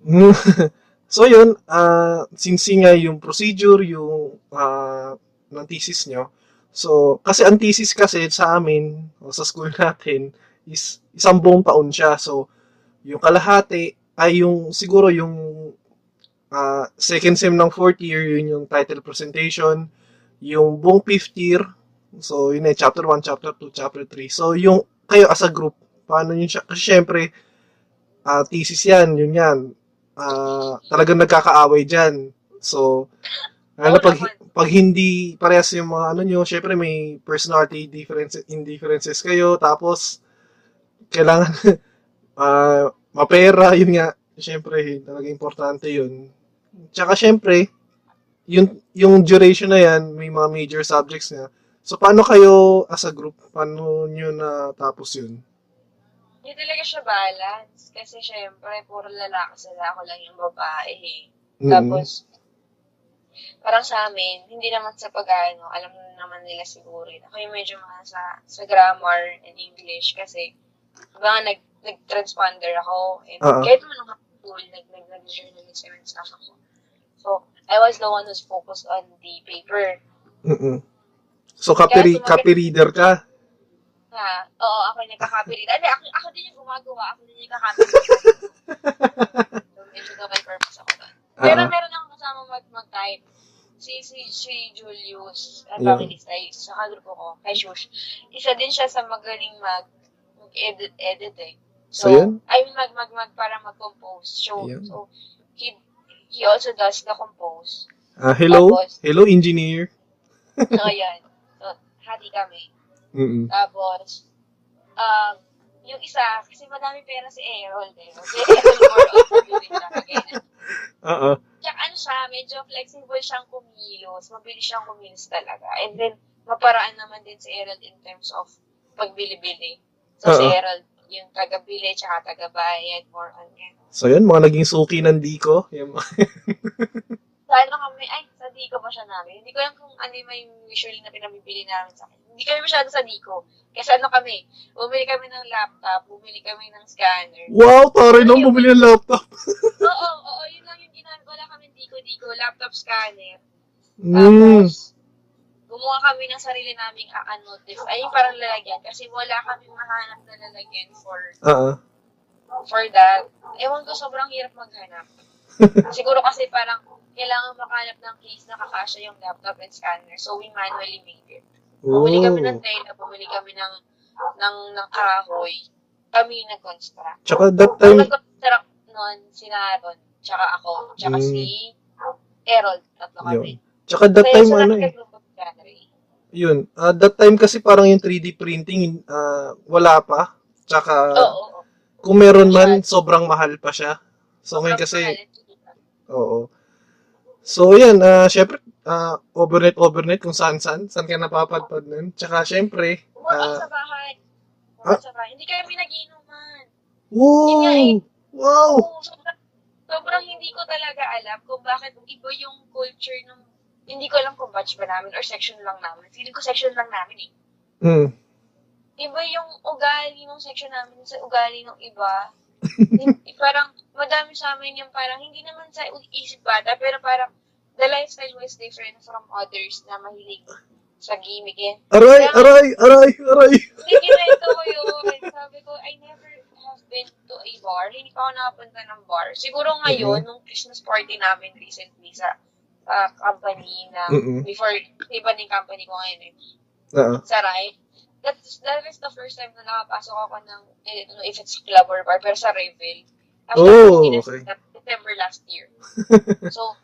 so yun, ah since nga yung procedure, yung ah ng thesis nyo, so, kasi ang thesis kasi sa amin, o sa school natin, is isang buong taon siya. So, yung kalahati ay yung, siguro yung ah second sem ng fourth year, yun yung title presentation, yung buong fifth year, so yun eh, chapter 1, chapter 2, chapter 3. So, yung kayo as a group, paano yun siya? Kasi syempre, ah thesis yan, yun yan. Ah, talagang nagkakaaway dyan. So, lalo
Oo
pag, pag hindi parehas yung mga ano nyo, syempre may personality differences, indifferences kayo, tapos, kailangan, ah mapera, yun nga, syempre, talaga importante yun. Tsaka syempre, yung, yung duration na yan, may mga major subjects na. So, paano kayo as a group, paano nyo natapos yun?
Hindi talaga siya balance. Kasi syempre, puro lalaki sila. Ako lang yung babae. eh.
Mm.
Tapos, parang sa amin, hindi naman sa pag-ano, alam naman nila siguro. Ako yung medyo mga sa, sa grammar and English kasi mga nag, nag-transponder ako. And
Oo.
kahit naman nung high school, nag, nag, nag-journalism and stuff ako. So, I was the one who's focused on the paper.
Mm-mm. So, copy, copy reader ka?
Ha, oo, ako yung nagka-copy Hindi, ako, ako din yung gumagawa. Ako din yung nagka-copy so, medyo double purpose ako doon. Pero
Ah.
meron akong kasama mag mag-type. Si, si, si Julius, ang
Yeah.
yeah. sa, sa grupo ko, kay Shush. Isa din siya sa magaling mag, mag-edit, edit eh.
So, yun?
I mean, mag, mag, mag, para mag-compose. So,
Yeah.
so, he, he also does the compose.
Ah, hello?
Tapos-
Hello, engineer?
So, ayan. So, hati kami.
Mm-mm.
Tapos, um, yung isa, kasi madami pera si Errol, eh. Si Errol more on.
Oo.
Tsaka ano siya, medyo flexible siyang kumilos. Mabilis siyang kumilos talaga. And then, maparaan naman din si Errol in terms of pagbili-bili. So, si
Oo.
Errol, yung taga-bili, tsaka taga-bayad, more on yan.
So, yun, mga naging suki ng Diko. Yung,
Sa ano kami, ay, sa Dico ba siya namin? Hindi ko alam kung ano yung may usually na pinabibili namin sa akin. Hindi kami masyado sa Dico. Kasi ano kami, bumili kami ng laptop, bumili kami ng scanner.
wow, taray nang bumili ng laptop.
Oo, oo, yun lang yung ginamit. Wala kami Dico-Dico, laptop scanner.
Mm.
Tapos, gumawa kami ng sarili naming uh, ano, dif- ay parang lalagyan. Kasi wala kami mahanap na lalagyan for
Oo.
for that. Ewan ko, sobrang hirap maghanap. Siguro kasi parang kailangan makahanap ng case na kakasya yung laptop and scanner. So, we manually made it. Bumili kami ng tela, bumili kami ng, ng, ng kahoy. Kami yung nag-construct.
Tsaka that time,
nag-construct nun, si Naron, tsaka ako, tsaka
Mm.
si Errol, tatlo kami.
tsaka that
Kaya
time, ano eh. Yun. ah that time kasi parang yung 3D printing, ah wala pa. Tsaka,
Oo, oo,
kung meron man, sobrang mahal pa siya. So, ngayon kasi,
Sobrang.
Oo. So, yan. ah syempre, ah, overnight, overnight, kung saan saan, ka napapadpad nun. Tsaka, syempre,
Workout
Ah.
sa bahay. Workout sa bahay. Hindi kami nagiinuman. Yun nga eh.
wow! Wow!
Oo, sobrang, sobrang hindi ko talaga alam kung bakit iba yung culture ng hindi ko alam kung batch ba namin or section lang namin. Feeling ko section lang namin eh.
Hmm.
Iba yung ugali ng section namin sa ugali ng iba. Hindi- parang madami sa amin yung parang hindi naman sa isip bata pero parang the lifestyle was different from others na mahilig sa gimmick. And
Aray, aray, aray, aray.
Hindi, kinento ko yun. Sabi ko, I never have been to a bar. Hindi pa ako nakapunta ng bar. Siguro ngayon, nung Christmas party namin recently sa sa company na
Mm-mm.
before, iba na yung company ko ngayon eh,
Ah,
sa Rai. That's, that is the first time na nakapasok ako ng, I don't know if it's club or bar, pero sa Revel.
Oh,
na-
okay.
December last year. so,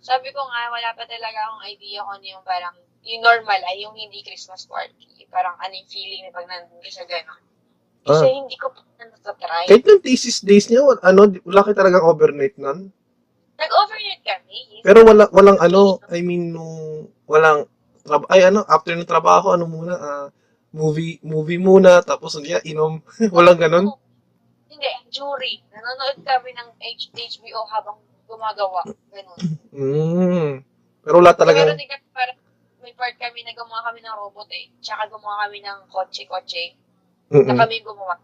sabi ko nga, wala pa talaga akong idea kung ano yung parang, yung normal ay yung hindi Christmas party. Parang ano yung feeling pag nandun ka sa gano'n. Kasi
Ah.
hindi ko pa natatry.
Kahit yung thesis days niya, ano, wala kayo talagang overnight nun.
Nag-overnight kami.
Pero wala, walang ano, I mean, nung, walang, trab- ay ano, after ng trabaho, ano muna, ah, movie, movie muna, tapos hindi, inom, walang ganun.
Hindi, jury. Nanonood kami ng H- HBO habang gumagawa. Ganun.
Mm. Pero wala
Pero
talagang,
di kami parang may part kami na gumawa kami ng robot eh. Tsaka gumawa kami ng kotse-kotse. Na kami gumawa.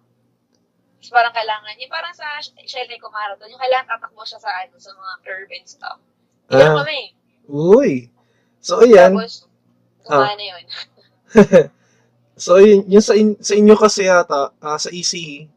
Tapos parang kailangan, yung parang sa Shell Eco Marathon, yung kailangan tatakbo siya sa ano, sa mga curve and stuff. Kaya
Ah.
kami.
Uy. So, ayan.
Tapos, gumana yun.
So, yun, yun sa, in, sa inyo kasi yata, ah, sa ECE,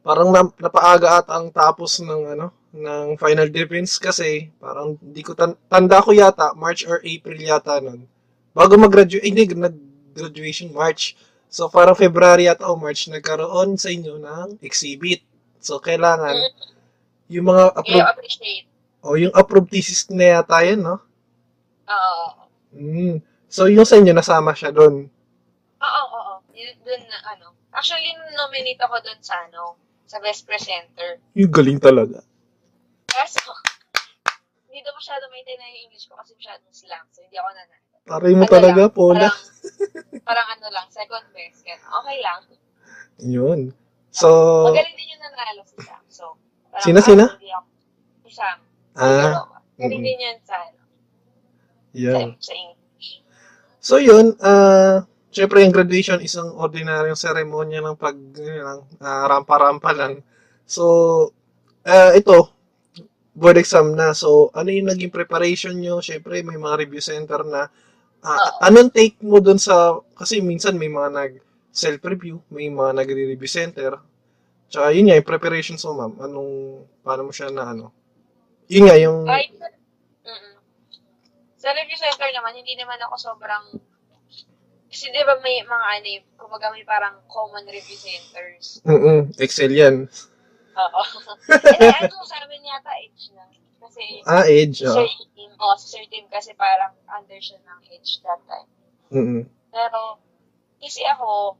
parang na, napaaga ata ang tapos ng, ano, ng final defense kasi parang di ko tan- tanda ko yata, March or April yata nun. Bago mag-graduate, eh, hindi, nag-graduation March. So, parang February yata o March, nagkaroon sa inyo ng exhibit. So, kailangan, yung mga
Kaya
approved,
appreciate.
o yung approved thesis na yata yun, no?
Oo.
Mm. So, yung sa inyo, nasama siya doon.
Yun, dun na, ano. Actually, nominate ako dun sa, ano, sa best presenter.
Yung galing talaga.
Kaso, hindi daw masyado maintain na yung English ko kasi masyadong slang. So, hindi ako nanalo.
Taray mo
Ano
talaga,
lang,
Paula.
Parang, parang ano lang, second best. Ganun. Okay lang.
Yun. So,
Magaling din yung nanalo si Sam. So, parang, ah, hindi ako. Si Sam.
ah,
Dalawa. Galing
mm.
din yan sa, ano,
yun.
sa, sa English.
So, yun, ah, syempre, yung graduation, isang ordinaryong seremonya ng pag, lang, ah, rampa-rampa lang. So, ah, ito, board exam na. So, ano yung naging preparation nyo? Syempre, may mga review center na.
Oo.
anong take mo dun sa, kasi minsan may mga nag self-review, may mga nagre-review center. Tsaka yun nga, yung preparations mo, ma'am. Anong, paano mo siya na ano? Yun nga, yung,
mm Sa review center naman, hindi naman ako sobrang, kasi di ba may mga ano, eh, kumbaga may parang common review centers.
mm Excel yan.
Oo. Eh, ano, sa amin yata Edge na. Kasi,
Ah, Edge.
si
Oh.
Sir Tim, oh, si Sir Tim kasi parang under siya ng Edge that time.
Mm-mm.
Pero, kasi ako,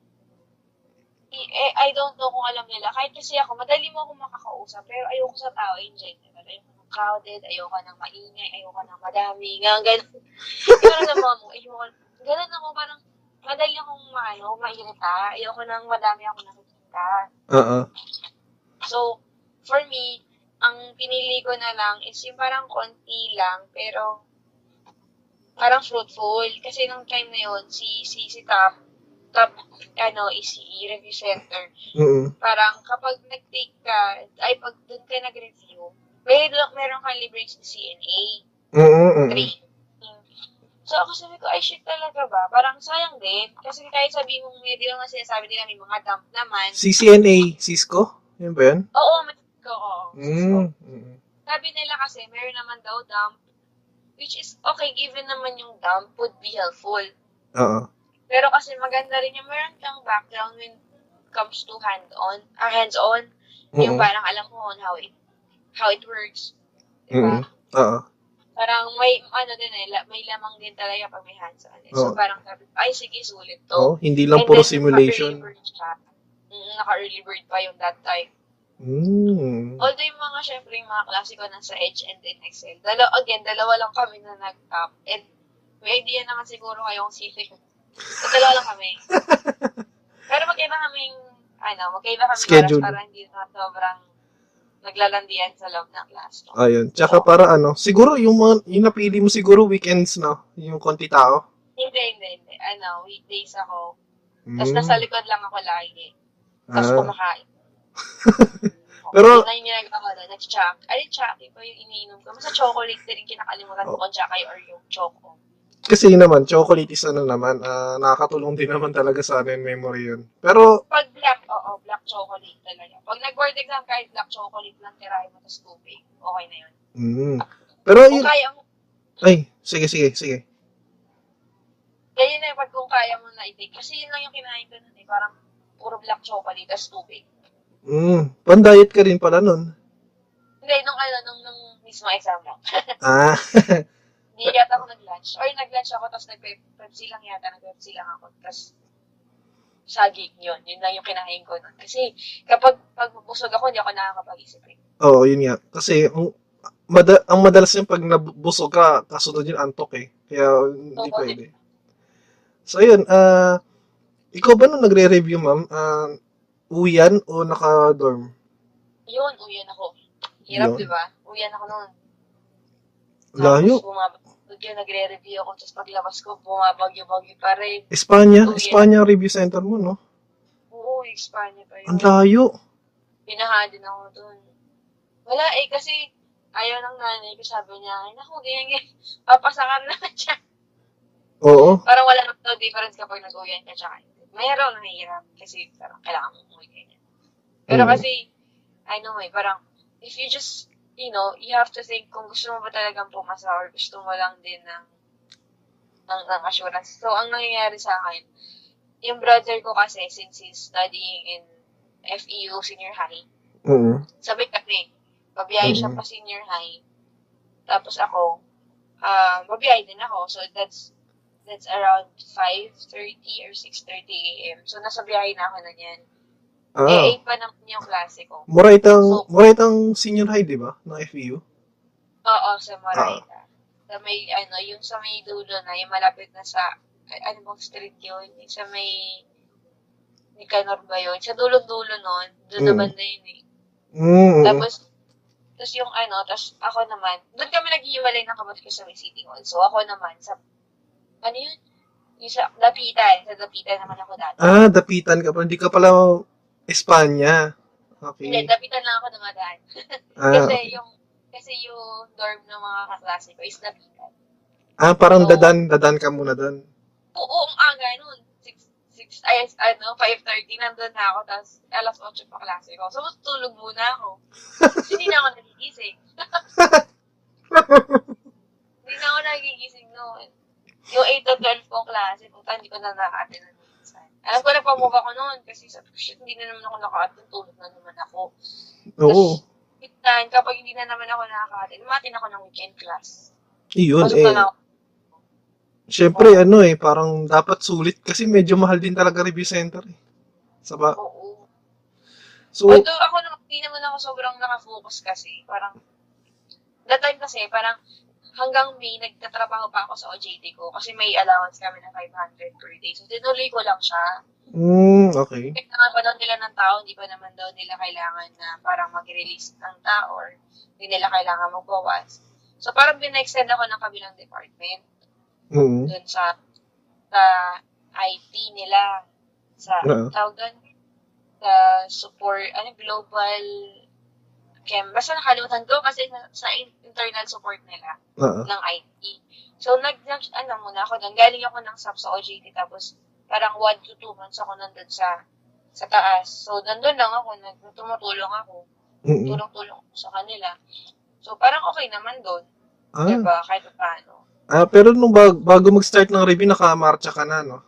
i- eh, I don't know kung alam nila. Kahit kasi ako, madali mo ako makakausap, pero ayoko sa tao in general. Ayoko ng crowded, ayoko ng maingay, ayoko ng madami, nga, ganun. Ganun naman mo, ayoko, ganun ako, parang, madali akong maano, mairita. Ayoko ng madami ako nakikita.
Oo.
So, for me, ang pinili ko na lang is yung parang konti lang, pero parang fruitful. Kasi nung time na yun, si, si, si Top, Top, ano, ECE Review Center,
Mm-mm.
parang kapag nag-take ka, ay pag doon ka nag-review, meron, meron kang libre sa CNA,
Mm-mm.
3. So ako sabi ko, ay shit talaga ba? Parang sayang din. Kasi kahit sabi mong, may di ba nga sinasabi nila may mga dump naman.
CCNA, Cisco? Yun ba yun?
Oo, may ko, oo.
Mm. Mm.
Sabi nila kasi, meron naman daw dump, which is okay, given naman yung dump would be helpful.
Oo.
Pero kasi maganda rin yung meron kang background when comes to hand-on, ah, hands-on. Yung
Mm-mm.
parang alam mo on how it, how it works. Diba?
Oo.
Parang may, ano din eh, la- may lamang din talaga pag may hands-on. Eh. So
Oo.
parang sabi, ko, ay sige, sulit to.
Oh, hindi lang
And
puro
then,
simulation.
Naka-early bird siya. Mm, naka-early bird pa yung that time.
Mm.
Although yung mga, syempre, yung mga klase ko nasa Edge and then Excel. Dalawa, again, dalawa lang kami na nag-top. And May idea naman siguro kayong sili. So, dalawa lang kami. Pero magkaiba kaming, ano, magkaiba kami
Schedule.
oras para hindi na sobrang naglalandian sa loob ng classroom.
Ayun. Tsaka para ano, siguro yung, mga, yung napili mo siguro weekends, no? Yung konti tao.
Hindi, hindi, hindi. Ano, weekdays ako. Tapos
Mm.
nasa likod lang ako lagi. Tapos
Ah.
kumakain.
Pero-
na yung ginagawa ko. Nag-chuck. Ay, chucky pa yung iniinom ko. Basta chocolate din yung kinakalimutan ko
Oh.
kung chucky or yung choco.
Kasi naman, chocolate is ano naman, ah, nakakatulong din naman talaga sa ano memory yun. Pero,
Pag black, oo, black chocolate talaga. Pag nag-board exam, kahit black chocolate lang, tirahin mo, tapos tubig. Okay na yun.
mm. Pero
Kung
yun,
kaya mo,
ay, sige, sige, sige.
kaya na yung pag kung kaya mo na i-take. Kasi yun lang yung kinain ko nun eh. Parang puro black chocolate, tapos tubig.
Mm. Pan-diet ka rin pala nun.
Hindi, nung ano, nung, nung mismo exam lang.
Ah,
Hindi yata ako nag-lunch. Or nag-lunch ako, tapos nag-Pepsi lang yata. Nag-Pepsi lang ako. Tapos, saging yun. Yun lang yung kinain ko nun. Kasi, kapag pag busog ako, hindi ako nakakapag-isip eh.
oo, yun nga. Kasi, ang, mada- ang madalas yung pag nabusog ka, kasunod yung antok eh. Kaya, hindi
Oo,
pwede. So, yun, ah, ikaw ba nung nagre-review, ma'am, ah, uwian o naka-dorm?
Yun, uyan ako. Hirap,
Yun.
di ba? Uyan ako noon.
Layo.
Tapos, yun, nagre-review ako. Tapos, paglabas ko, bumabagyo-bagyo pa rin.
Espanya,
Uwian.
Espanya review center mo, no?
Oo, Espanya pa yun.
Ang layo.
Pinaha din ako dun. Wala eh, kasi ayaw ng nanay ko. Sabi niya, ay naku, ganyan, ganyan. Papasakan na siya.
Oo.
Parang wala naman daw difference kapag nag-uwian ka hindi. Mayroon na kasi parang kailangan mo umuwi ganyan. Pero
Mm.
kasi, I know eh, parang if you just, you know, you have to think kung gusto mo ba talagang pumasa or gusto mo lang din ng, ng, ng assurance. So, ang nangyayari sa akin, yung brother ko kasi, since he's studying in FEU senior high,
Oo.
sabi kami, babiyahe siya
Mhm.
pa senior high. Tapos ako, um, babiyahe din ako. So, that's that's around 5.30 or 6.30 a.m. So, nasa biyahe na ako na yan.
Ah.
Eh, 8 pa naman yung klase ko.
Morait ang,
So-
Morait ang senior high, di ba? Ng FEU?
Oo, sa
Ah.
Moraita. Sa may, ano, yung sa may dulo na, yung malapit na sa, ano bang street yun? Yung sa may, Nicanor ba yun? Sa dulo-dulo nun, doon na
Mm.
banda yun eh.
Mm.
Tapos, tapos yung ano, tapos ako naman, doon kami nag-iwalay ng kapatid ko sa may City Hall. So ako naman, sa, ano yun? Yung sa Dapitan, sa Dapitan naman ako dati.
ah, dapitan ka pa. Hindi ka pala Espanya.
Hindi,
Okay.
Dapitan lang ako dumadaan.
Ah,
kasi yung, kasi yung dorm ng mga kaklase ko is Dapitan.
ah parang
So-
dadan, dadan ka muna doon.
Oo, ang aga nun. 6, 6, ay, ano, 5.30, nandun na ako, tapos alas 8 pa klase ko. So, tulog muna ako. Hindi na ako nagigising. hindi na ako nagigising noon. Yung 8 to 12 kong klase, puta, hindi ko na minsan. Alam ko na pamove ako noon kasi sabi ko, shit, hindi na naman ako naka-attend, tulog na naman ako.
Oo.
Minsan, kapag hindi na naman ako nakaka-attend, ako ng weekend class.
Iyon,
Pasok na
eh.
ako.
Siyempre, ano eh, parang dapat sulit kasi medyo mahal din talaga review center eh. Sa ba?
Oo.
So,
Although ako naman, hindi naman ako sobrang nakafocus kasi. Parang, that time kasi, parang hanggang May, nagtatrabaho pa ako sa OJT ko kasi may allowance kami ng 500 per day. So, tinuloy ko lang siya.
mm, okay.
Kailangan pa daw nila ng tao, hindi pa naman daw nila kailangan na parang mag-release ng tao or hindi nila kailangan magbawas. So, parang bin-extend ako ng kabilang department
Mm.
dun sa sa IT nila sa
Oo.
tawag doon sa support ano global chem. Basta nakalimutan ko kasi na- sa in- internal support nila
Oo.
ng IT so nag, nag ano muna ako doon galing ako ng SAP sa OJT tapos parang 1 to 2 months ako nandun sa sa taas. So nandun lang ako nag tumutulong ako.
Mm-mm.
tulong-tulong ako sa kanila. So parang okay naman doon
Ah,
diba? Kahit paano.
Ah, pero nung bag, bago mag-start ng review, nakamarcha ka na, no?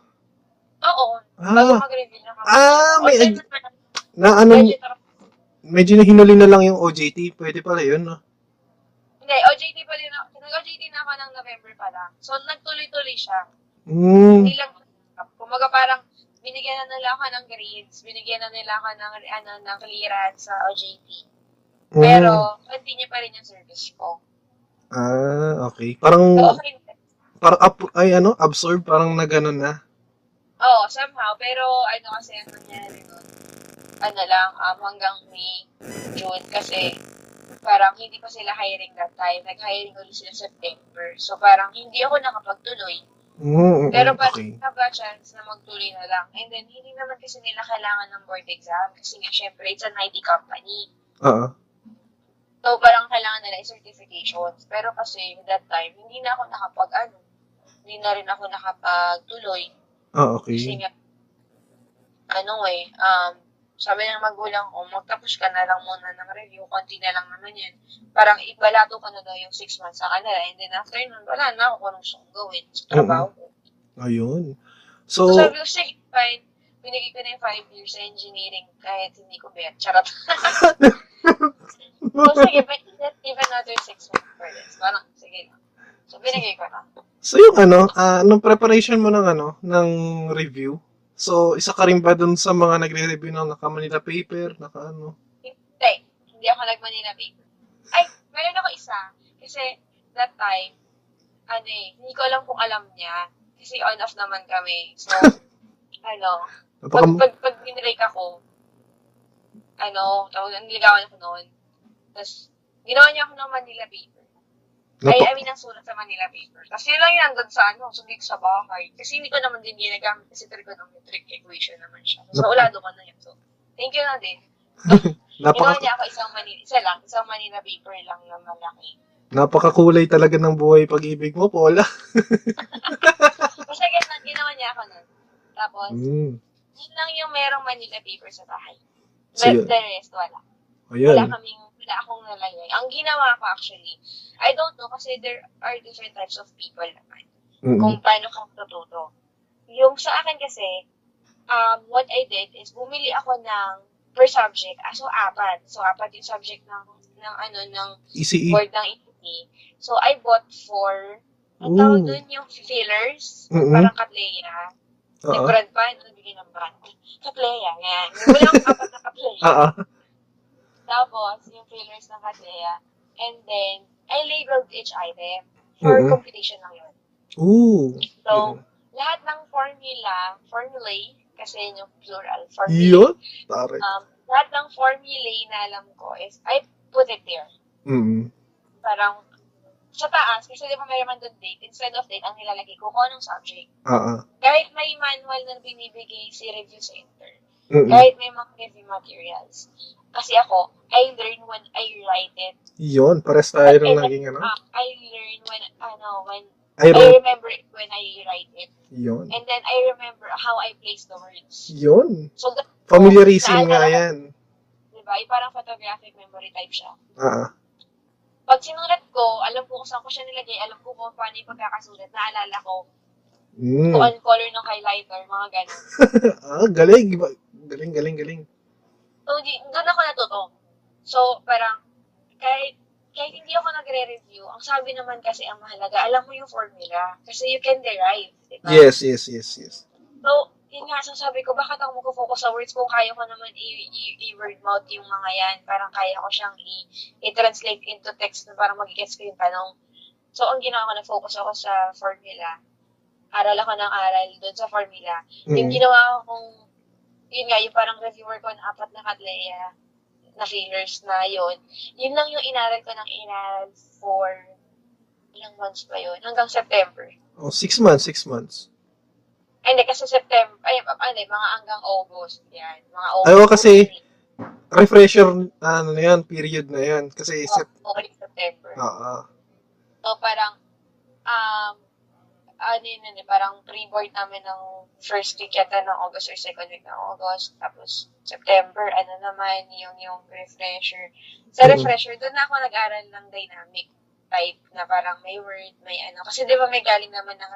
oo. Bago
Ah,
mag-review na kami
ah, may,
Okay,
na ano. Medyo nahinuli na lang yung OJT. Pwede pala yun, no?
Hindi, OJT pa din ako. Nag-OJT na ako ng November pa lang. So, nagtuloy-tuloy siya.
Mm,
Hindi lang, kumaga parang, binigyan na nila ako ng grades, binigyan na nila ako ng, ano, ng clearance sa OJT.
mm.
Pero, continue pa rin yung service ko.
Ah, okay. Parang,
So, okay.
parang up, ay ano, absorb, parang na ganun na.
Oo, somehow. Pero ano kasi ang nangyari nun, ano lang, um, hanggang May, June, kasi parang hindi pa sila hiring that time. Nag-hiring ulit sila September. So parang hindi ako nakapagtuloy.
Mm,
Pero parang
okay.
okay. chance na magtuloy na lang. And then, hindi naman kasi nila kailangan ng board exam. Kasi nga, syempre, it's an IT company.
Oo.
So, parang kailangan nila yung certifications. Pero kasi, that time, hindi na ako nakapag, ano, hindi na rin ako nakapagtuloy.
Ah,
Kasi
okay.
nga, ano eh, um, sabi ng magulang ko, magtapos ka na lang muna ng review, konti na lang naman yan. Parang ibalato ka na daw yung six months sa kanila. And then after nun, wala na ako kung gusto kong gawin sa trabaho ko.
Ayun.
So,
So,
sabi ko, sige, fine. Binigay ko na yung five years sa engineering kahit hindi ko bet. Charot. so, sige, but even another six months for this. Parang, sige lang. So, binigay ko na.
so yung ano, ah, nung preparation mo ng ano, ng review, so isa ka rin ba dun sa mga nagre-review ng naka-Manila paper, naka ano?
Hindi. Hindi ako nag-Manila paper. Ay, meron ako isa. Kasi, that time, ano eh, hindi ko alam kung alam niya. Kasi on-off naman kami. So, ano, pag, pag, pag binrake ako, ano, tawag, niligawan ako noon. Tapos, ginawa niya ako ng Manila paper. Ay, I mean, ang sulat sa Manila paper. Tapos yun lang yun hanggang sa ano, dito sa bahay. Kasi hindi ko naman din ginagamit kasi trigonometric equation naman siya. So, ulado ko na yun. So, thank you na din. Ginawa
napaka,
niya ako isang Manila, isa lang, isang Manila paper lang na malaki.
napakakulay talaga ng buhay pag-ibig mo, Paula.
Kasi ganun, ginawa niya ako nun. Tapos,
Mm.
yun lang yung merong Manila paper sa bahay.
So,
But
yun.
the rest, wala. Wala
Ayun.
kaming, wala akong nalagay. Ang ginawa ko actually, I don't know kasi there are different types of people naman.
Mm-mm.
kung paano ka matututo. Yung sa akin kasi, um, what I did is bumili ako ng per subject. Ah, so, apat. So, apat yung subject ng, ng ano, ng
ECE.
board ng EPT. So, I bought for, ang tawag dun yung fillers,
Mm-mm.
parang Katleya. May
Oo.
brand pa, ano nabigyan ng brand? Katleya, yan. Wala akong apat na Katleya.
Oo.
Tapos, yung fillers ng Katleya. And then, I labeled each item. For
Mhm.
computation lang yun.
Ooh.
So, lahat ng formula, formulae, kasi yun yung plural, formulae.
Yun? Tare.
Um, lahat ng formulae na alam ko is, I put it there.
Mm.
Parang, sa taas, kasi di ba may naman doon date, instead of date, ang nilalagay ko kung anong subject.
Oo.
Kahit may manual na binibigay si review center,
Mm-mm.
kahit may mga review materials. Kasi ako, I learn when I write it.
Yun, pares tayo ng naging ano.
Ah, I learn when, ano, when, I
ro-
remember it when I write it.
yun.
And then I remember how I place the words.
Yun.
So, the,
Familiarism nga yan.
diba, yung parang photographic memory type siya.
Ah.
Pag sinulat ko, alam ko kung saan ko siya nilagay, alam ko kung paano yung pagkakasulat, naalala ko
Mm.
kung anong color ng highlighter, mga ganun.
ah, galing. Galing, galing, galing.
So, di, doon ako natuto. So, parang, kahit, kahit hindi ako nagre-review, ang sabi naman kasi ang mahalaga, alam mo yung formula. Kasi you can derive, di ba?
Yes, yes, yes, yes.
So, yun nga, so sabi ko, bakit ako mag-focus sa words kung kaya ko naman i- i- i-word mouth yung mga yan. Parang kaya ko siyang i- i-translate into text na parang magigets ko yung tanong. So, ang ginawa ko, nag-focus ako sa formula. Aral ako ng aral doon sa formula. Yung
Mm.
ginawa kong, yun nga, yung parang reviewer ko na apat na katleya na fillers na yun. Yun lang yung inaral ko ng inaral for ilang months pa yun? Hanggang September.
Oh, six months, six months.
Ay, hindi, kasi September, ay, ano, eh, mga hanggang August, yan. Mga August.
Ay, oo, kasi- Refresher, ano na yan, period na yan. Kasi,
Oh,
sep-
okay, September.
ah, ah.
So, parang, um, ano yun, ano, parang pre-board namin ng first week yata ng August or second week ng August. Tapos, September, ano naman, yung, yung refresher. Sa
Mhm.
refresher, doon na ako nag-aral ng dynamic type na parang may word, may ano. Kasi di ba may galing naman ng.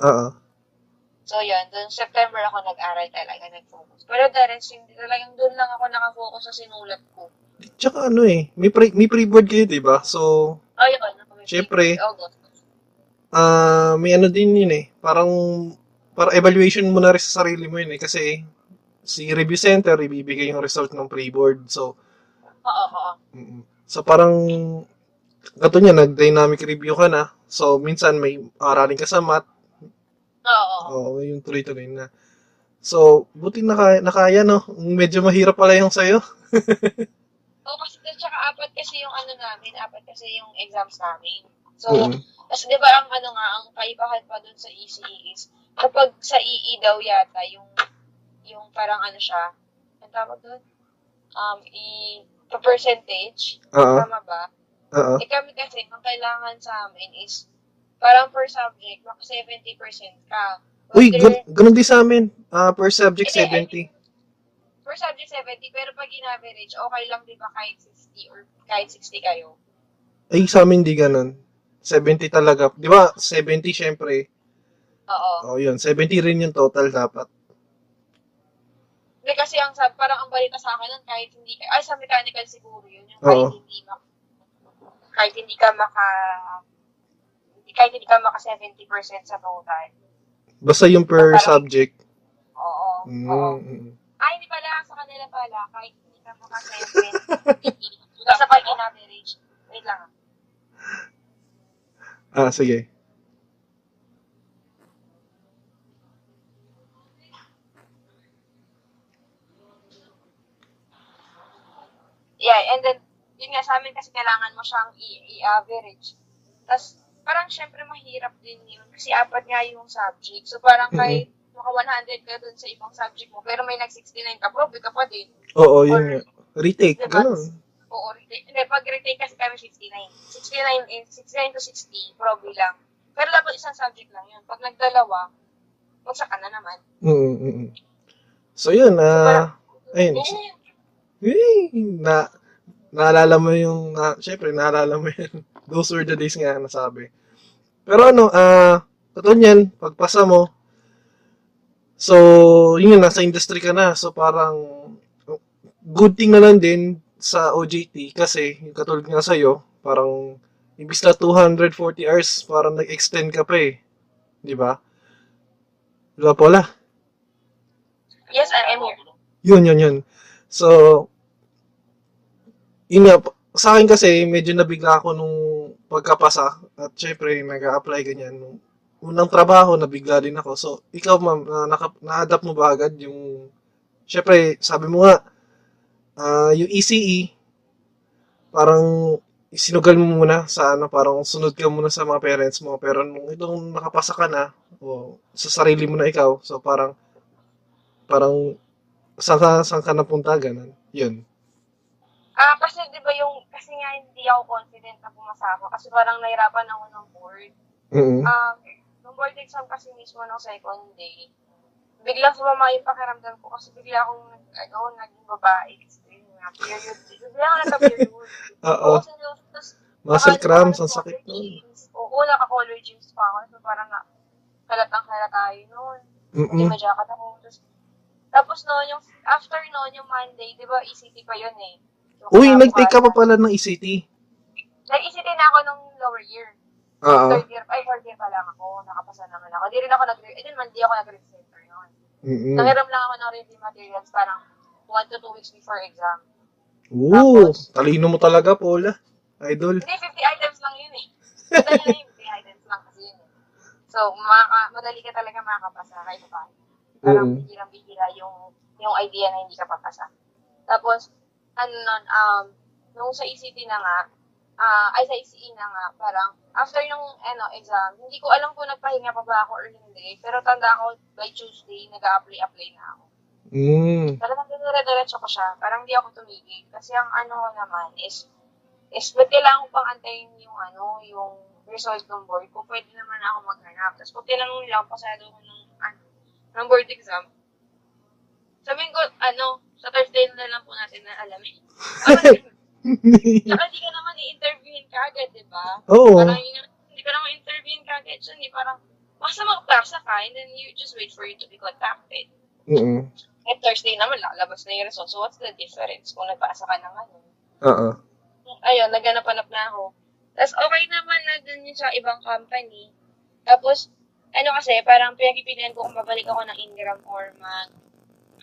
Ah, ah.
So, yun, doon September ako nag-aral talaga, nag-focus. Pero the rest, hindi talagang doon lang ako nakafocus sa sinulat ko.
Tsaka ano eh, may, pre, may pre-board kayo, di ba? So,
Oh, yun.
Siyempre.
August.
Ah may ano din yun eh. Parang, para evaluation mo na rin sa sarili mo yun eh. Kasi, si review center, ibibigay yung result ng pre-board. So,
Oo, oo.
mm, so parang, kato niya, nag-dynamic review ka na. So, minsan may aralin ka sa math.
Oo.
Oo, yung tuloy-tuloy na. So, buti naka, nakaya, no? Medyo mahirap pala yung sa'yo.
Oo, kasi tsaka apat kasi yung ano namin, apat kasi yung exams namin. So,
Mm.
Kasi di ba ang ano nga, ang kaibahan pa dun sa ECE is, kapag sa EE daw yata, yung, yung parang ano siya, ang tawag dun? Um, i, percentage,
Oo,
tama ba?
oo.
Eh kami kasi, ang kailangan sa amin is, parang per subject, maka 70% ka.
Uy,
Whether-
gun- ganun din sa amin. Ah, per subject,
Hindi,
70.
per subject 70, pero pag in-average, okay lang di ba kahit 60 or kahit 60 kayo?
Ay, sa amin di ganun. 70 talaga. Di ba, 70 syempre.
Oo.
Oh, yun. 70 rin yung total dapat.
Hindi kasi ang sab parang ang balita sa akin nun, kahit hindi ka, ay sa mechanical siguro yun, yung kahit
Oo.
hindi ma, kahit hindi ka maka, kahit hindi ka maka 70% sa total.
Basta yung per
Parang-
subject.
Oo.
Mm,
Oo.
mm.
Ay, hindi pala, sa kanila pala, kahit hindi ka maka 70, basta pag in-average, wait lang.
Ah, sige.
Yeah, and then, yun nga, sa amin kasi kailangan mo siyang i- i-average. Tapos, parang syempre mahirap din yun kasi apat nga yung subject. So, parang kahit maka 100 ka dun sa ibang subject mo, pero may nag-69 ka, probe ka pa din.
Oo, yun
Or-
nga. Retake,
Diba?
ganun.
Oo, retake. Hindi, pag retake kasi kami 69. 69, in, 69 to 60, probe lang. Pero dapat isang subject lang yun. Pag nagdalawa, magsaka na naman.
Mm, mm, mm. So, yun. Ah, ayun.
Eh,
na, naalala mo yung, uh, syempre, naalala mo yun. Those were the days nga nasabi. Pero ano, ah, totoo yan, pagpasa mo, so, yun, nasa industry ka na. So, parang, good thing na lang din sa OJT kasi, yung katulad nga sa'yo, parang, imbis na 240 hours, parang nag-extend ka pa eh. Di ba? Di ba, Paula?
yes, I am here.
Yun, yun, yun. So, yun nga, sa akin kasi, medyo nabigla ako nung pagkapasa. At syempre, nag-a-apply ganyan. Nung unang trabaho, nabigla din ako. So, ikaw, ma'am, na, naka, na-adapt mo ba agad yung, syempre, sabi mo nga, ah, yung ECE, parang sinugal mo muna sa ano, parang sunod ka muna sa mga parents mo. Pero nung itong nakapasa ka na, o sa sarili mo na ikaw, so parang, parang, saan ka, saan ka napunta, ganun. Yun.
Ah, kasi 'di ba yung kasi nga hindi ako confident na pumasa ako kasi parang nahirapan ako ng board.
mm
Um, nung board exam kasi mismo ng second day, biglang sumama yung pakiramdam ko kasi bigla akong nag, ano, naging babae. Kasi nga, period. Bigla ako nagka-period.
Oo. Muscle cramps, ang sakit nun.
Oo, naka-color jeans pa ako. So, parang nga, halatang halata tayo noon. Hindi
Mm-mm.
ma-jacket ako. Tapos, tapos noon, yung, after noon, yung Monday, di ba, ECT pa yun eh. Yung
Uy, nag-take ka pa pala ng ECT.
Nag-ECT na ako nung lower year.
Oo.
Third year, ay, third year pa lang ako. Nakapasa naman ako. Di rin ako nag- eh, din man, di ako nag-recenter yun.
Mm-mm.
Nangiram lang ako ng review materials parang one to two weeks before exam.
Oo, talino mo talaga, Paula. Idol.
Hindi, 50 items lang yun eh. Madali yung 50 items lang kasi yun eh. So, maka, madali ka talaga makakapasa kahit pa. Parang
Mm.
bihirang-bihira yung, yung idea na hindi ka papasa. Tapos, ano nun, um, nung sa ECT na nga, ah, ay sa ECE na nga, parang, after nung ano, exam, hindi ko alam kung nagpahinga pa ba ako or hindi. Pero tanda ko, by Tuesday, nag-a-apply-apply na ako.
Mm.
Talagang dinire-diretso ko siya. Parang di ako tumigil. Kasi ang ano naman is, is ba't kailangan ko pang antayin yung ano, yung result ng board ko, pwede naman ako maghanap. Tapos pag tinanong nila pasado ko ng, ano, ng board exam, sabihin ko, ano, sa Thursday na lang po natin na alamin. Saka di ka naman i-interviewin ka agad, di ba?
Oo.
Parang yun, hindi ka naman interviewin ka agad dyan, eh. Parang, basta magpasa ka, and then you just wait for you to be contacted.
Mm-mm.
At Thursday naman, lalabas na yung result. So, what's the difference kung nagpasa ka ng ano?
Oo.
Ayun, naghanap-hanap na ako. Tapos, okay naman na dun yun sa ibang company. Tapos, ano kasi, parang pinagpipilian ko kung babalik ako ng Ingram or mag,